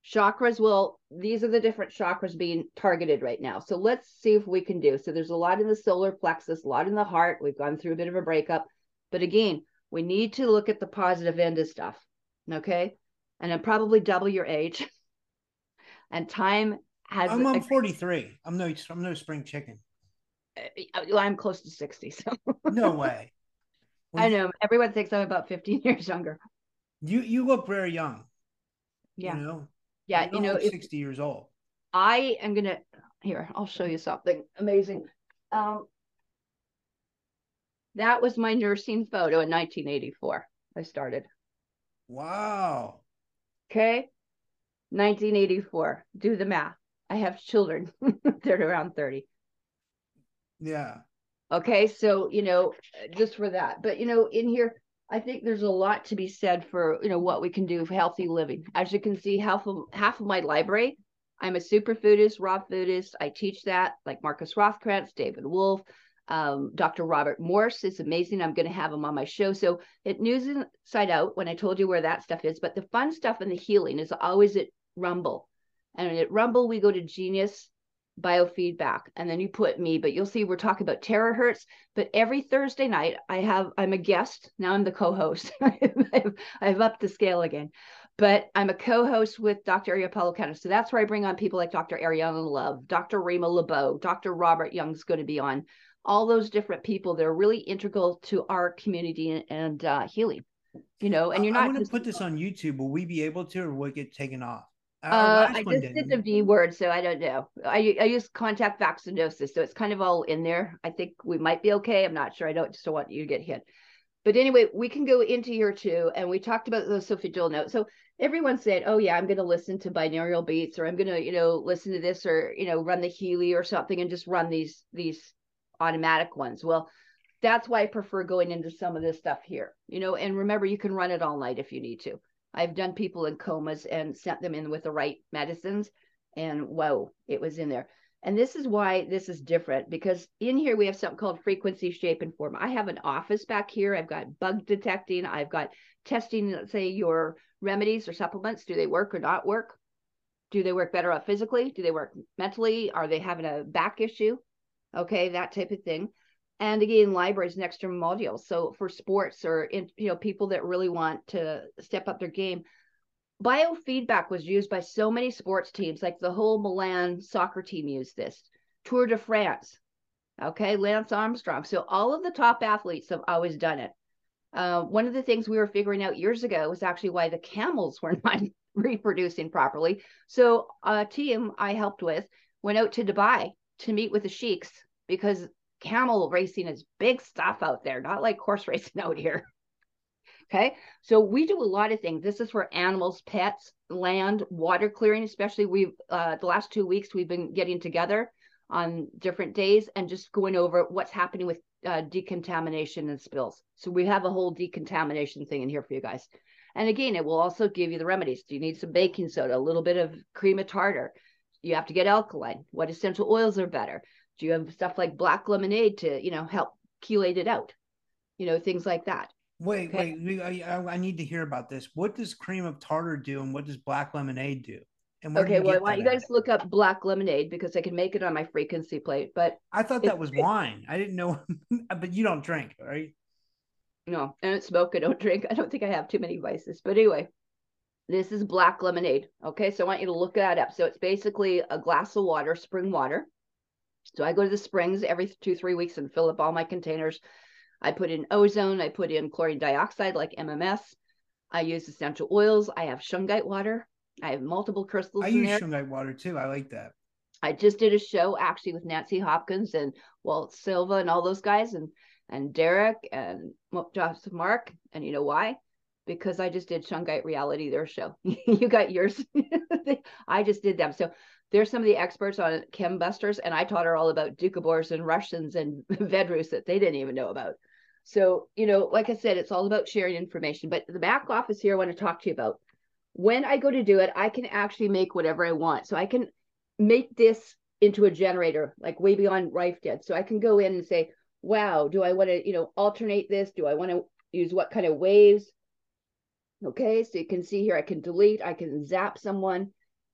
chakras. Well, these are the different chakras being targeted right now. So let's see if we can do. So there's a lot in the solar plexus, a lot in the heart. We've gone through a bit of a breakup. But again, we need to look at the positive end of stuff. Okay. And then probably double your age. and time has I'm, I'm 43. I'm no I'm no spring chicken. Uh, I'm close to 60. So No way. I know everyone thinks I'm about 15 years younger. You you look very young. Yeah. You know. Yeah. You You know, look if 60 years old. I am gonna here, I'll show you something amazing. Um, that was my nursing photo in 1984. I started. Wow. Okay. 1984. Do the math. I have children. They're around 30. Yeah. Okay. So, you know, just for that. But, you know, in here, I think there's a lot to be said for, you know, what we can do for healthy living. As you can see, half of half of my library, I'm a superfoodist, raw foodist. I teach that, like Markus Rothkranz, David Wolfe, um, Dr. Robert Morse is amazing. I'm going to have him on my show. So at News Inside Out, when I told you where that stuff is, but the fun stuff and the healing is always at Rumble. And at Rumble, we go to Genius biofeedback. And then you put me but you'll see we're talking about terahertz. But every thursday night i have i'm a guest. Now i'm the co-host. I've, I've upped the scale again. But i'm a co-host with dr ariel Policano. so that's where i bring on people like dr Ariyana Love dr rima Laibow dr robert young's going to be on. All those different people that are really integral to our community and uh, healing you know and you're not i want to just, put this on youtube. Will we be able to or will it get taken off uh, I just did the V word, so I don't know. I I use contact vaccinosis, so it's kind of all in there. I think we might be okay. I'm not sure. I don't just don't want you to get hit. But anyway, we can go into here two, and we talked about the esophageal note. So everyone said, "Oh yeah, I'm going to listen to binaural beats, or I'm going to, you know, listen to this, or you know, run the Healy or something, and just run these these automatic ones." Well, that's why I prefer going into some of this stuff here, you know. And remember, you can run it all night if you need to. I've done people in comas and sent them in with the right medicines, and whoa, it was in there. And this is why this is different because in here we have something called frequency, shape, and form. I have an office back here. I've got bug detecting. I've got testing, let's say, your remedies or supplements. Do they work or not work? Do they work better off physically? Do they work mentally? Are they having a back issue? Okay, that type of thing and again libraries and extra modules so for sports or in, you know people that really want to step up their game biofeedback was used by so many sports teams like the whole milan soccer team used this tour de france okay lance armstrong. So all of the top athletes have always done it. Uh, one of the things we were figuring out years ago was actually why the camels were not reproducing properly. So a team i helped with went out to dubai to meet with the sheiks because camel racing is big stuff out there, not like horse racing out here. Okay. So we do a lot of things. This is for animals, pets, land, water clearing, especially we've uh the last two weeks we've been getting together on different days and just going over what's happening with uh, decontamination and spills. So we have a whole decontamination thing in here for you guys. And again, it will also give you the remedies. Do you need some baking soda, a little bit of cream of tartar? You have to get alkaline. What essential oils are better? Do you have stuff like black lemonade to, you know, help chelate it out? You know, things like that. Wait, okay. wait, I, I need to hear about this. What does cream of tartar do, and what does black lemonade do? And okay, well, I want you guys to look up black lemonade because I can make it on my frequency plate. But I thought that was wine. I didn't know, but you don't drink, right? No, I don't smoke. I don't drink. I don't think I have too many vices. But anyway, this is black lemonade. Okay, so I want you to look that up. So it's basically a glass of water, spring water, so I go to the springs every two, three weeks and fill up all my containers. I put in ozone, I put in chlorine dioxide like MMS. I use essential oils. I have shungite water. I have multiple crystals. I use there. shungite water too. I like that. I just did a show actually with Nancy Hopkins and Walt Silva and all those guys and and Derek and Joseph Mark. And you know why? Because I just did Shungite Reality, their show. you got yours. I just did them. So there's some of the experts on chembusters, and I taught her all about Doukhobors and Russians and Vedrus that they didn't even know about. So, you know, like I said, it's all about sharing information. But the back office here, I want to talk to you about. When I go to do it, I can actually make whatever I want. So I can make this into a generator, like way beyond Rife did. So I can go in and say, wow, do I want to, you know, alternate this? Do I want to use what kind of waves? Okay, so you can see here, I can delete, I can zap someone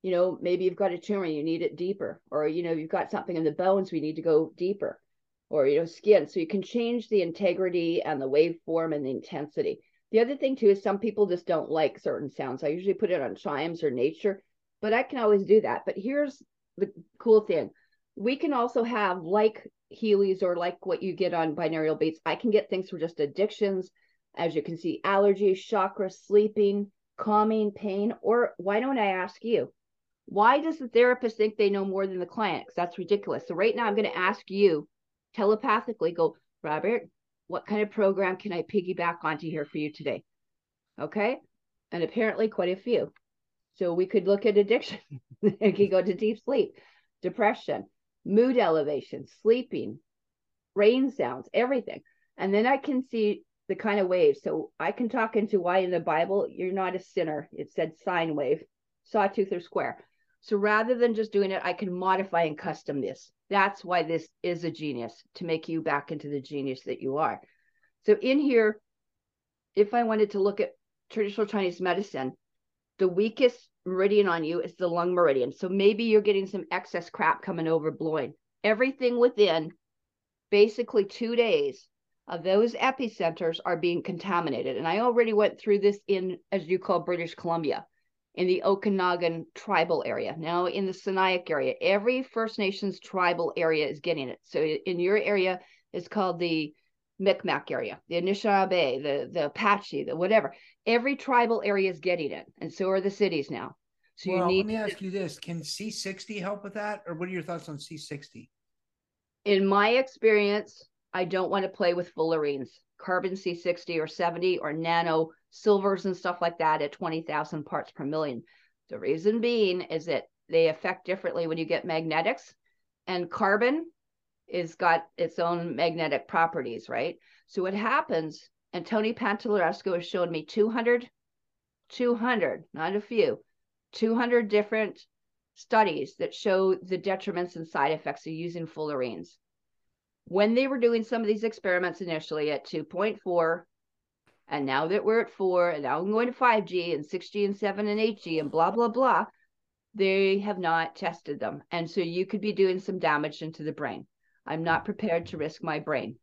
you know, maybe you've got a tumor, you need it deeper, or you know, you've got something in the bones, we need to go deeper, or you know, skin. So you can change the integrity and the waveform and the intensity. The other thing too is some people just don't like certain sounds. I usually put it on chimes or nature, but I can always do that. But here's the cool thing. We can also have like Healy's or like what you get on binaural beats. I can get things for just addictions, as you can see, allergies, chakra, sleeping, calming, pain, or why don't I ask you? Why does the therapist think they know more than the client? Because that's ridiculous. So right now I'm going to ask you telepathically, go, Robert, what kind of program can I piggyback onto here for you today? Okay. And apparently quite a few. So we could look at addiction. it could go to deep sleep, depression, mood elevation, sleeping, rain sounds, everything. And then I can see the kind of waves. So I can talk into why in the Bible you're not a sinner. It said sine wave, sawtooth or square. So rather than just doing it, I can modify and custom this. That's why this is a genius to make you back into the genius that you are. So in here, if I wanted to look at traditional Chinese medicine, the weakest meridian on you is the lung meridian. So maybe you're getting some excess crap coming over blowing. Everything within basically two days of those epicenters are being contaminated. And I already went through this in, as you call British Columbia, in the Okanagan tribal area. Now in the Sinixt area, every First Nations tribal area is getting it. So in your area, it's called the Micmac area, the Anishinaabe, the the Apache, the whatever. Every tribal area is getting it, and so are the cities now. So well, you need. Let me ask you this: Can C60 help with that, or what are your thoughts on C60? In my experience, I don't want to play with fullerenes, carbon C60 or 70 or nano silvers and stuff like that at 20,000 parts per million. The reason being is that they affect differently when you get magnetics, and carbon is got its own magnetic properties, right? So what happens, and Tony Pantalleresco has shown me 200, 200, not a few, 200 different studies that show the detriments and side effects of using fullerenes. When they were doing some of these experiments initially at 2.4, and now that we're at four, and now I'm going to 5G and 6G and 7 and 8G and blah, blah, blah, they have not tested them. And so you could be doing some damage into the brain. I'm not prepared to risk my brain.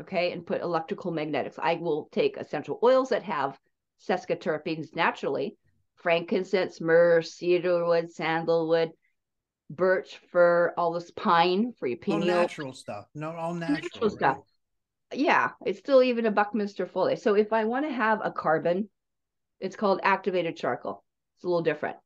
Okay. And put electrical magnetics. I will take essential oils that have sesquiterpenes naturally frankincense, myrrh, cedarwood, sandalwood, birch, fir, all this pine for your pineal. All natural stuff. No, all natural, natural right? stuff. Yeah, it's still even a Buckminster Fully. So if I want to have a carbon, it's called activated charcoal. It's a little different.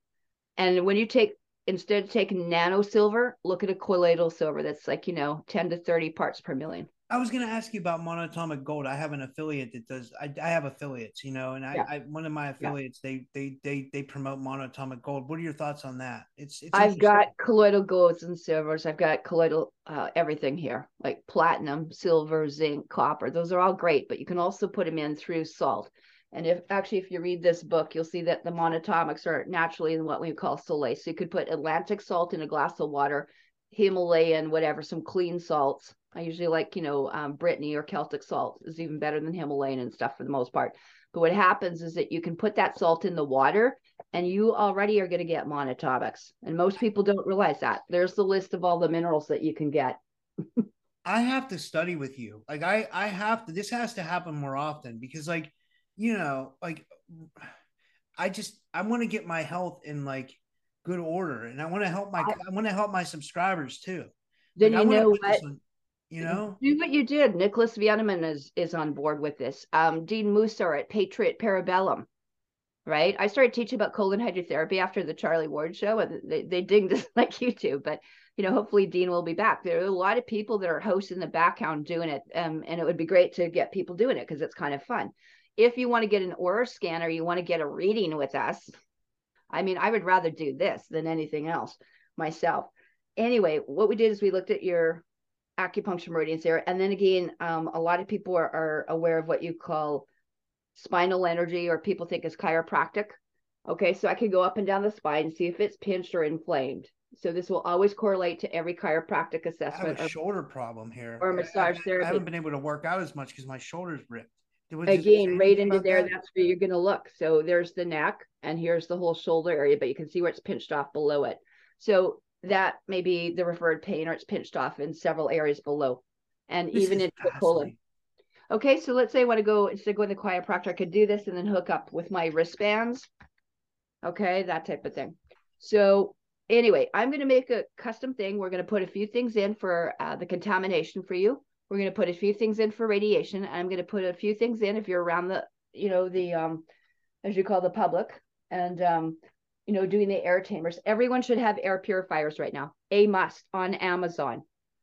And when you take instead of taking nano silver, look at a colloidal silver that's like, you know, 10 to 30 parts per million. I was going to ask you about monatomic gold. I have an affiliate that does. I, I have affiliates, you know, and I, yeah. I one of my affiliates yeah. they they they they promote monatomic gold. What are your thoughts on that? It's, it's I've got colloidal golds and silvers. I've got colloidal uh, everything here, like platinum, silver, zinc, copper. Those are all great, but you can also put them in through salt. And if actually, if you read this book, you'll see that the monatomics are naturally in what we call sole. So you could put Atlantic salt in a glass of water, Himalayan, whatever, some clean salts. I usually like, you know, um, Brittany or Celtic salt is even better than Himalayan and stuff for the most part. But what happens is that you can put that salt in the water and you already are going to get monatomics. And most people don't realize that. There's the list of all the minerals that you can get. I have to study with you. Like I I have to this has to happen more often because like you know, like I just I want to get my health in like good order, and I want to help my I, I want to help my subscribers too. Then like, you know what. On, you know, do what you did. Nicholas Veniamin is is on board with this. Um, Dean Musar at Patriot Parabellum, right? I started teaching about colon hydrotherapy after the Charlie Ward show, and they they dinged us like you do. But you know, hopefully Dean will be back. There are a lot of people that are hosts in the background doing it, um, and it would be great to get people doing it because it's kind of fun if you want to get an aura scan or you want to get a reading with us, I mean, I would rather do this than anything else myself. Anyway, what we did is we looked at your acupuncture meridians there. And then again, um, a lot of people are, are aware of what you call spinal energy or people think is chiropractic. Okay, so I can go up and down the spine and see if it's pinched or inflamed. So this will always correlate to every chiropractic assessment. I have a or, shoulder problem here. Or massage I, therapy. I haven't been able to work out as much because my shoulder's ripped again right into there that? that's where you're going to look so there's the neck and here's the whole shoulder area but you can see where it's pinched off below it so that may be the referred pain or it's pinched off in several areas below and this even in the colon. okay so let's say i want to go instead of going to the chiropractor i could do this and then hook up with my wristbands. Okay that type of thing. So anyway i'm going to make a custom thing. We're going to put a few things in for uh, the contamination for you. We're going to put a few things in for radiation. I'm going to put a few things in if you're around the, you know, the, um, as you call the public, and, um, you know, doing the air tamers. Everyone should have air purifiers right now. A must on Amazon.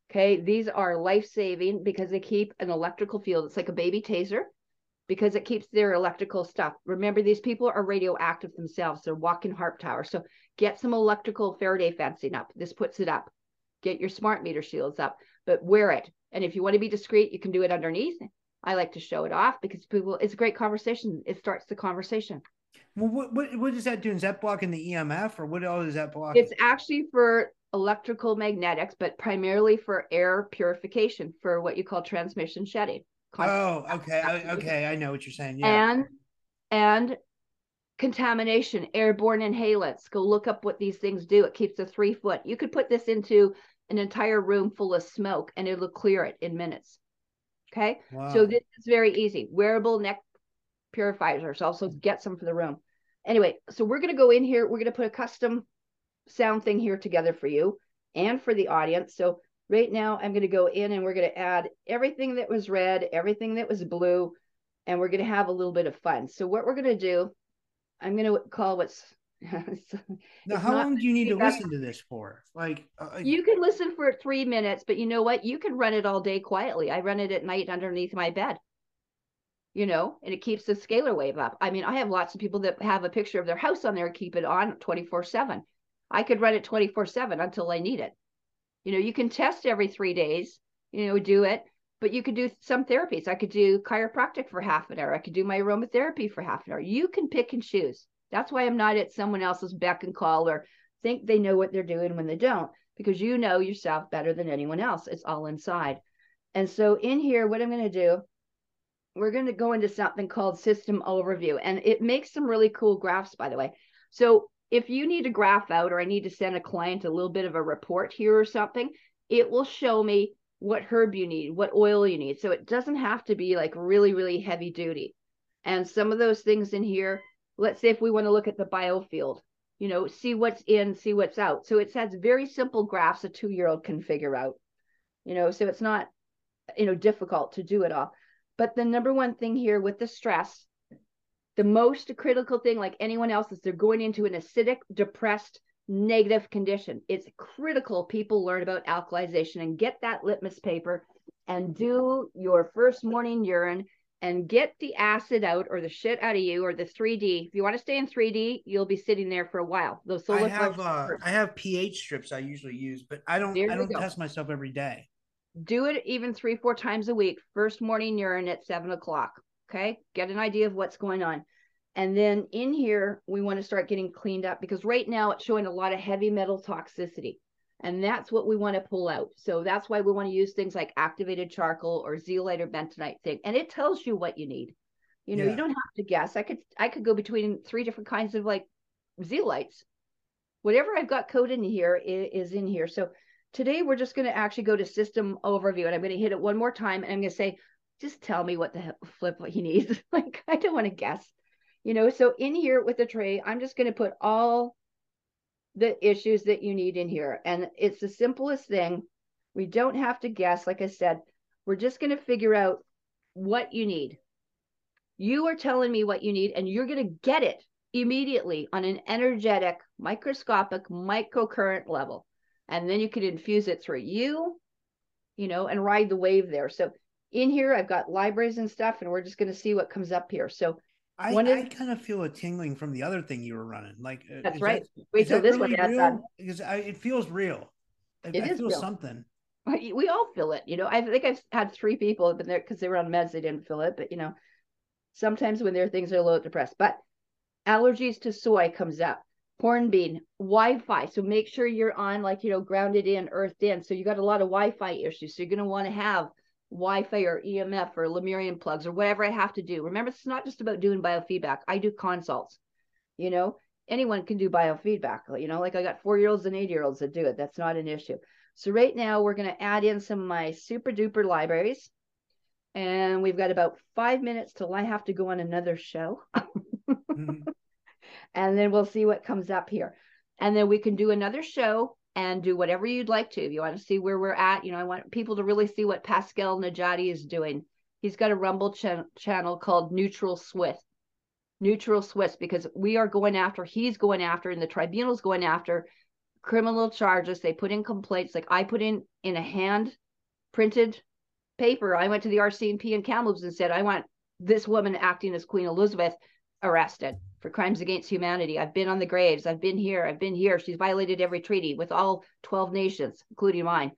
Okay. These are life saving because they keep an electrical field. It's like a baby taser because it keeps their electrical stuff. Remember, these people are radioactive themselves. They're walking harp towers. So get some electrical Faraday fencing up. This puts it up. Get your smart meter shields up, but wear it. And if you want to be discreet, you can do it underneath. I like to show it off because people, it's a great conversation. It starts the conversation. Well, what, what, what does that do? Is that blocking the EMF or what all is that block? It's actually for electrical magnetics, but primarily for air purification for what you call transmission shedding. Oh, okay. okay. I know what you're saying. Yeah. And, and contamination, airborne inhalants. Go look up what these things do. It keeps a three foot. You could put this into an entire room full of smoke and it'll clear it in minutes. Okay. Wow. So this is very easy. Wearable neck purifiers. So get some for the room. Anyway, so we're going to go in here. We're going to put a custom sound thing here together for you and for the audience. So right now I'm going to go in and we're going to add everything that was red, everything that was blue, and we're going to have a little bit of fun. So what we're going to do, I'm going to call what's now, how long do you need to listen to this for? Like, uh, you can listen for three minutes, but you know what? You can run it all day quietly. I run it at night underneath my bed. You know, and it keeps the scalar wave up. I mean, I have lots of people that have a picture of their house on there, keep it on 24 7. I could run it 24 7 until I need it. You know, you can test every three days, you know, do it, but you could do some therapies. I could do chiropractic for half an hour. I could do my aromatherapy for half an hour. You can pick and choose. That's why I'm not at someone else's beck and call or think they know what they're doing when they don't, because you know yourself better than anyone else. It's all inside. And so in here, what I'm going to do, we're going to go into something called system overview. And it makes some really cool graphs, by the way. So if you need a graph out or I need to send a client a little bit of a report here or something, it will show me what herb you need, what oil you need. So it doesn't have to be like really, really heavy duty. And some of those things in here, let's say if we want to look at the biofield, you know, see what's in, see what's out. So it has very simple graphs a two year old can figure out, you know, so it's not, you know, difficult to do it all. But the number one thing here with the stress, the most critical thing, like anyone else, is they're going into an acidic, depressed, negative condition. It's critical people learn about alkalization and get that litmus paper and do your first morning urine and get the acid out or the shit out of you or the 3D. If you want to stay in 3D, you'll be sitting there for a while. Those I have uh. I have pH strips I usually use, but I don't I don't go. test myself every day. Do it even three, four times a week. First morning urine at seven o'clock. Okay. Get an idea of what's going on. And then in here, we want to start getting cleaned up because right now it's showing a lot of heavy metal toxicity. And that's what we want to pull out. So that's why we want to use things like activated charcoal or zeolite or bentonite thing. And it tells you what you need. You know, Yeah. you don't have to guess. I could I could go between three different kinds of like zeolites. Whatever I've got coded in here is in here. So today we're just going to actually go to system overview and I'm going to hit it one more time and I'm going to say, just tell me what the flip he needs. like, I don't want to guess, you know? So in here with the tray, I'm just going to put all the issues that you need in here. And it's the simplest thing. We don't have to guess. Like I said, we're just going to figure out what you need. You are telling me what you need and you're going to get it immediately on an energetic, microscopic, microcurrent level and then you could infuse it through you, you know, and ride the wave there. So in here, I've got libraries and stuff, and we're just going to see what comes up here. So I, One I is- kind of feel a tingling from the other thing you were running. Like uh, that's right. That, Wait till this one really adds real? on. Because I, it feels real. I, It I is feel real. something. We all feel it, you know. I think I've had three people been there because they were on meds, they didn't feel it, but you know, sometimes when their things are a little depressed. But allergies to soy comes up, hornbeam, Wi-Fi. So make sure you're on like you know grounded in, earthed in. So you got a lot of Wi-Fi issues. So you're going to want to have Wi-Fi or EMF or Lemurian plugs or whatever I have to do. Remember, it's not just about doing biofeedback. I do consults. You know, anyone can do biofeedback. You know, like I got four year olds and eight year olds that do it. That's not an issue. So right now we're going to add in some of my super duper libraries. And we've got about five minutes till I have to go on another show. Mhm. And then we'll see what comes up here. And then we can do another show and do whatever you'd like to. If you want to see where we're at, you know, I want people to really see what Pascal Najadi is doing. He's got a Rumble ch- channel called Neutral Swiss. Neutral Swiss, because we are going after, he's going after, and the tribunal's going after criminal charges. They put in complaints, like I put in in a hand printed paper. I went to the RCMP in Kamloops and said, I want this woman acting as Queen Elizabeth arrested for crimes against humanity. I've been on the graves. I've been here. I've been here. She's violated every treaty with all 12 nations, including mine.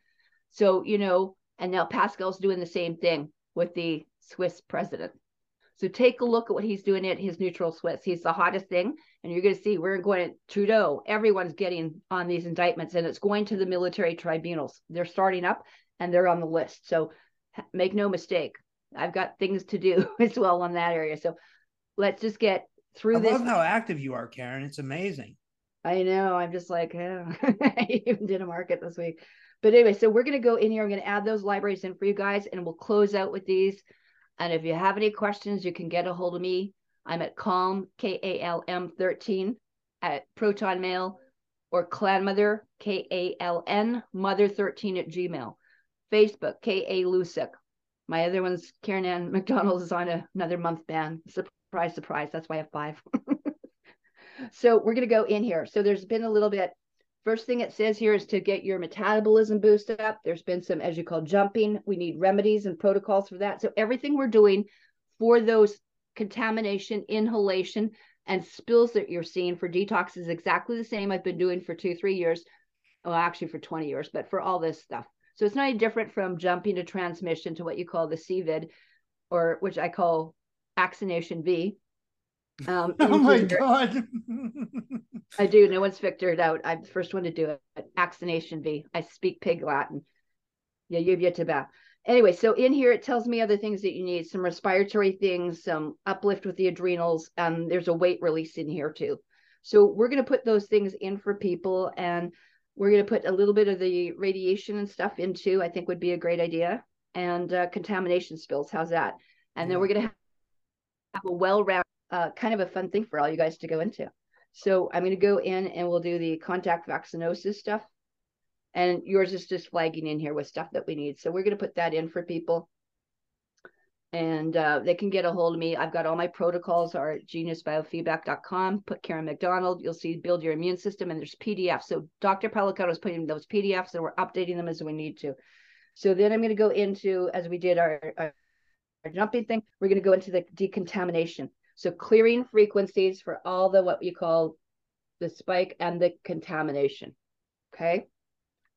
So, you know, and now Pascal's doing the same thing with the Swiss president. So take a look at what he's doing at his neutral Swiss. He's the hottest thing. And you're going to see we're going to Trudeau. Everyone's getting on these indictments and it's going to the military tribunals. They're starting up and they're on the list. So make no mistake. I've got things to do as well on that area. So let's just get through I this. love how active you are, Karen. It's amazing. I know. I'm just like, oh. I even did a market this week. But anyway, so we're going to go in here. I'm going to add those libraries in for you guys and we'll close out with these. And if you have any questions, you can get a hold of me. I'm at calm, K A L M 13 at Proton Mail or Clan Mother, K A L N Mother 13 at Gmail. Facebook, K A Lucyk. My other one's Karen Ann Macdonald is on a, another month ban. Surprise, surprise. Surprise. That's why I have five. so we're going to go in here. So there's been a little bit. First thing it says here is to get your metabolism boosted up. There's been some, as you call, jumping. We need remedies and protocols for that. So everything we're doing for those contamination, inhalation, and spills that you're seeing for detox is exactly the same I've been doing for two, three years. Well, actually for 20 years, but for all this stuff. So it's not any different from jumping to transmission to what you call the CVID, or which I call Axination V. Um, Oh my god. I do. No one's figured it out. I'm the first one to do it. Axination V. I speak pig Latin. Yeah, you've yet to bow. Anyway, so in here it tells me other things that you need, some respiratory things, some uplift with the adrenals, and there's a weight release in here too. So we're going to put those things in for people, and we're going to put a little bit of the radiation and stuff into. I think would be a great idea, and uh, contamination spills. How's that? And then we're going to have a well-rounded, uh, kind of a fun thing for all you guys to go into. So I'm going to go in and we'll do the contact vaccinosis stuff. And yours is just flagging in here with stuff that we need. So we're going to put that in for people. And uh, they can get a hold of me. I've got all my protocols are at geniusbiofeedback.com. Put Karen Macdonald. You'll see build your immune system and there's PDFs. So Dr. Policano is putting those PDFs and we're updating them as we need to. So then I'm going to go into, as we did our, our, our jumping thing, we're going to go into the decontamination. So clearing frequencies for all the what you call the spike and the contamination. Okay.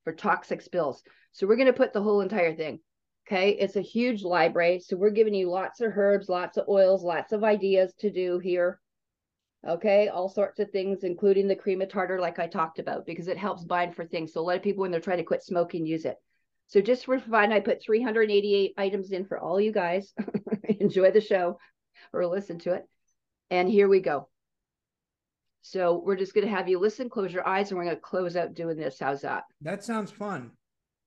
For toxic spills. So we're going to put the whole entire thing. Okay. It's a huge library. So we're giving you lots of herbs, lots of oils, lots of ideas to do here. Okay. All sorts of things, including the cream of tartar, like I talked about, because it helps bind for things. So a lot of people, when they're trying to quit smoking, use it. So just for fun, I put 388 items in for all you guys. Enjoy the show or listen to it. And here we go. So we're just going to have you listen, close your eyes, and we're going to close out doing this. How's that? that sounds fun.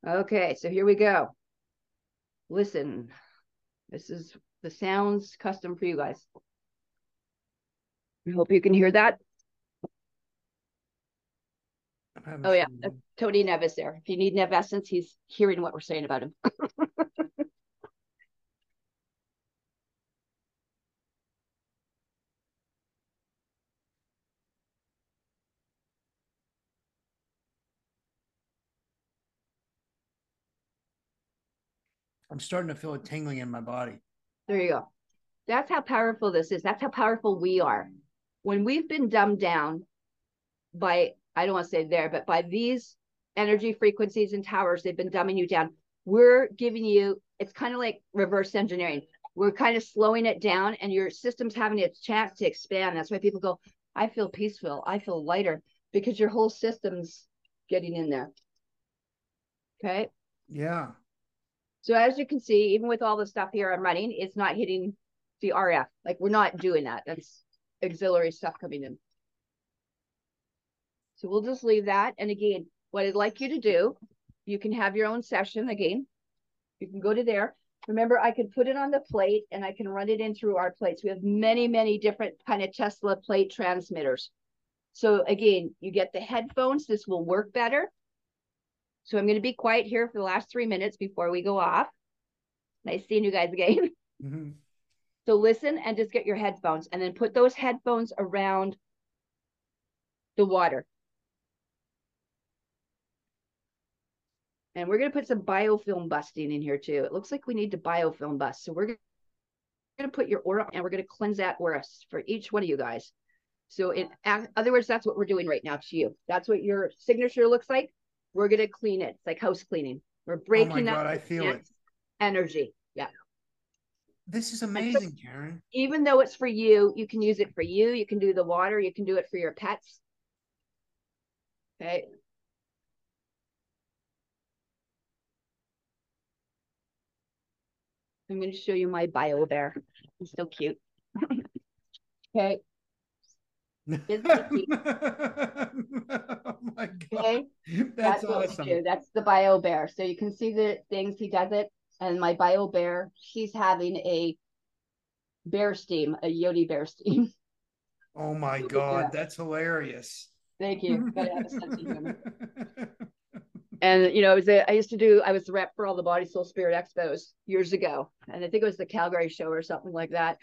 Okay, so here we go. Listen, this is the sounds custom for you guys. I hope you can hear that. I'm having Oh, yeah. Tony uh, Nevis there. If you need Nev Essence, he's hearing what we're saying about him. I'm starting to feel a tingling in my body. There you go. That's how powerful this is. That's how powerful we are. When we've been dumbed down by, I don't want to say there, but by these energy frequencies and towers, they've been dumbing you down. We're giving you, it's kind of like reverse engineering. We're kind of slowing it down and your system's having a chance to expand. That's why people go, I feel peaceful. I feel lighter because your whole system's getting in there. Okay. Yeah. So as you can see, even with all the stuff here I'm running, it's not hitting the RF. Like we're not doing that. That's auxiliary stuff coming in. So we'll just leave that. And again, what I'd like you to do, you can have your own session again. You can go to there. Remember, I can put it on the plate and I can run it in through our plates. We have many, many different kind of Tesla plate transmitters. So again, you get the headphones. This will work better. So I'm going to be quiet here for the last three minutes before we go off. Nice seeing you guys again. Mhm. So listen and just get your headphones and then put those headphones around the water. And we're going to put some biofilm busting in here too. It looks like we need to biofilm bust. So we're going to put your aura and we're going to cleanse that aura for each one of you guys. So in other words, that's what we're doing right now to you. That's what your signature looks like. We're going to clean it. It's like house cleaning. We're Oh my breaking god, up I feel it. energy. Yeah. This is amazing, Karen. even though it's for you, you can use it for you. You can do the water. You can do it for your pets. Okay. I'm going to show you my bio bear. He's so cute. okay. Oh my god. Okay. That's, what we awesome. That's the bio bear. So you can see the things he does it. And my bio bear, she's having a bear steam, a Yodi bear steam. Oh my Yeah. god, that's hilarious. Thank you. And you know, it was a, I used to do. I was the rep for all the Body Soul Spirit Expos years ago, and I think it was the Calgary show or something like that.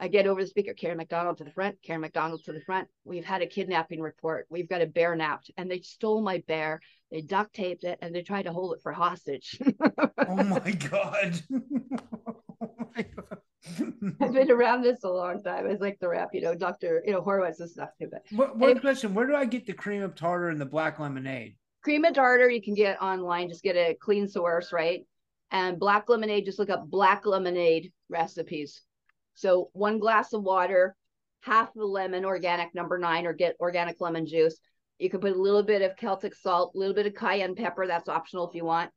I get over the speaker, Karen Macdonald to the front, Karen Macdonald to the front. We've had a kidnapping report. We've got a bear napped, and they stole my bear. They duct taped it, and they tried to hold it for hostage. oh my god. oh my god. I've been around this a long time. It's like the rep, you know, Doctor, you know, Horowitz and stuff too. But What, one question: Where do I get the cream of tartar and the black lemonade? Cream of tartar you can get online. Just get a clean source, right? And black lemonade, just look up black lemonade recipes. So one glass of water, half a lemon, organic number nine, or get organic lemon juice. You can put a little bit of Celtic salt, a little bit of cayenne pepper. That's optional if you want.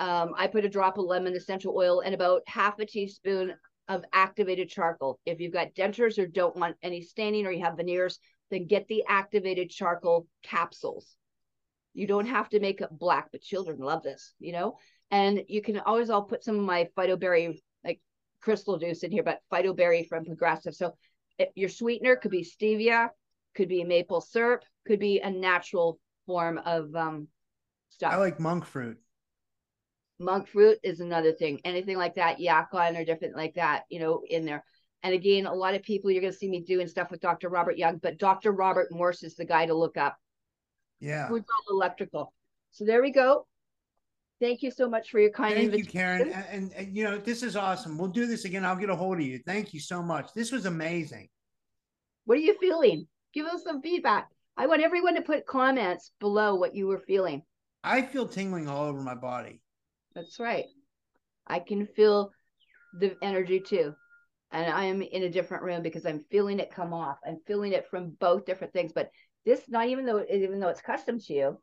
Um, I put a drop of lemon essential oil and about half a teaspoon of activated charcoal. If you've got dentures or don't want any staining or you have veneers, then get the activated charcoal capsules. You don't have to make it black, but children love this, you know? And you can always, I'll put some of my phytoberry, like crystal juice in here, but phytoberry from Progressive. So it, your sweetener could be stevia, could be maple syrup, could be a natural form of um, stuff. I like monk fruit. Monk fruit is another thing. Anything like that, yacon or different like that, you know, in there. And again, a lot of people you're going to see me doing stuff with Dr. Robert Young, but Dr. Robert Morse is the guy to look up. Yeah. Food's all electrical. So there we go. Thank you so much for your kind Thank you. Karen. And, and, and, you know, this is awesome. We'll do this again. I'll get a hold of you. Thank you so much. This was amazing. What are you feeling? Give us some feedback. I want everyone to put comments below what you were feeling. I feel tingling all over my body. That's right. I can feel the energy too. And I am in a different room because I'm feeling it come off. I'm feeling it from both different things. But this, not even though even though it's custom to you,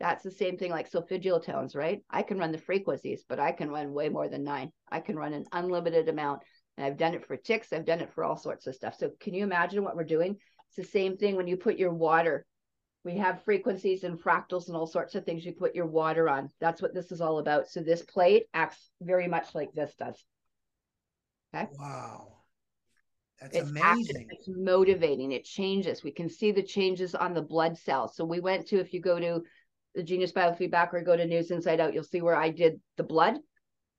that's the same thing like solfeggio tones, right? I can run the frequencies, but I can run way more than nine. I can run an unlimited amount. And I've done it for ticks, I've done it for all sorts of stuff. So can you imagine what we're doing? It's the same thing when you put your water. We have frequencies and fractals and all sorts of things you put your water on. That's what this is all about. So this plate acts very much like this does. Okay. Wow. That's it's active, amazing. it's motivating, it changes. We can see the changes on the blood cells. So we went to, if you go to the Genius Biofeedback or go to News Inside Out, you'll see where I did the blood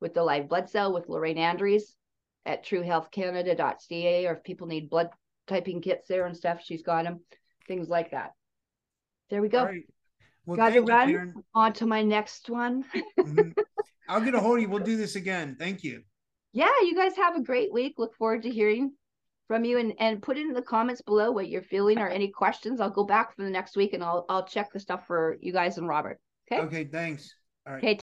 with the live blood cell with Lorraine Andrews at truehealthcanada.ca, or if people need blood typing kits there and stuff, she's got them, things like that. There we go. Right. Well, thank you, run. Karen. On to my next one. Mhm. I'll get a hold of you. We'll do this again. Thank you. yeah, you guys have a great week. Look forward to hearing from you and, and put it in the comments below what you're feeling or any questions. I'll go back for the next week and I'll I'll check the stuff for you guys and Robert. Okay. Okay, thanks. All right. Okay.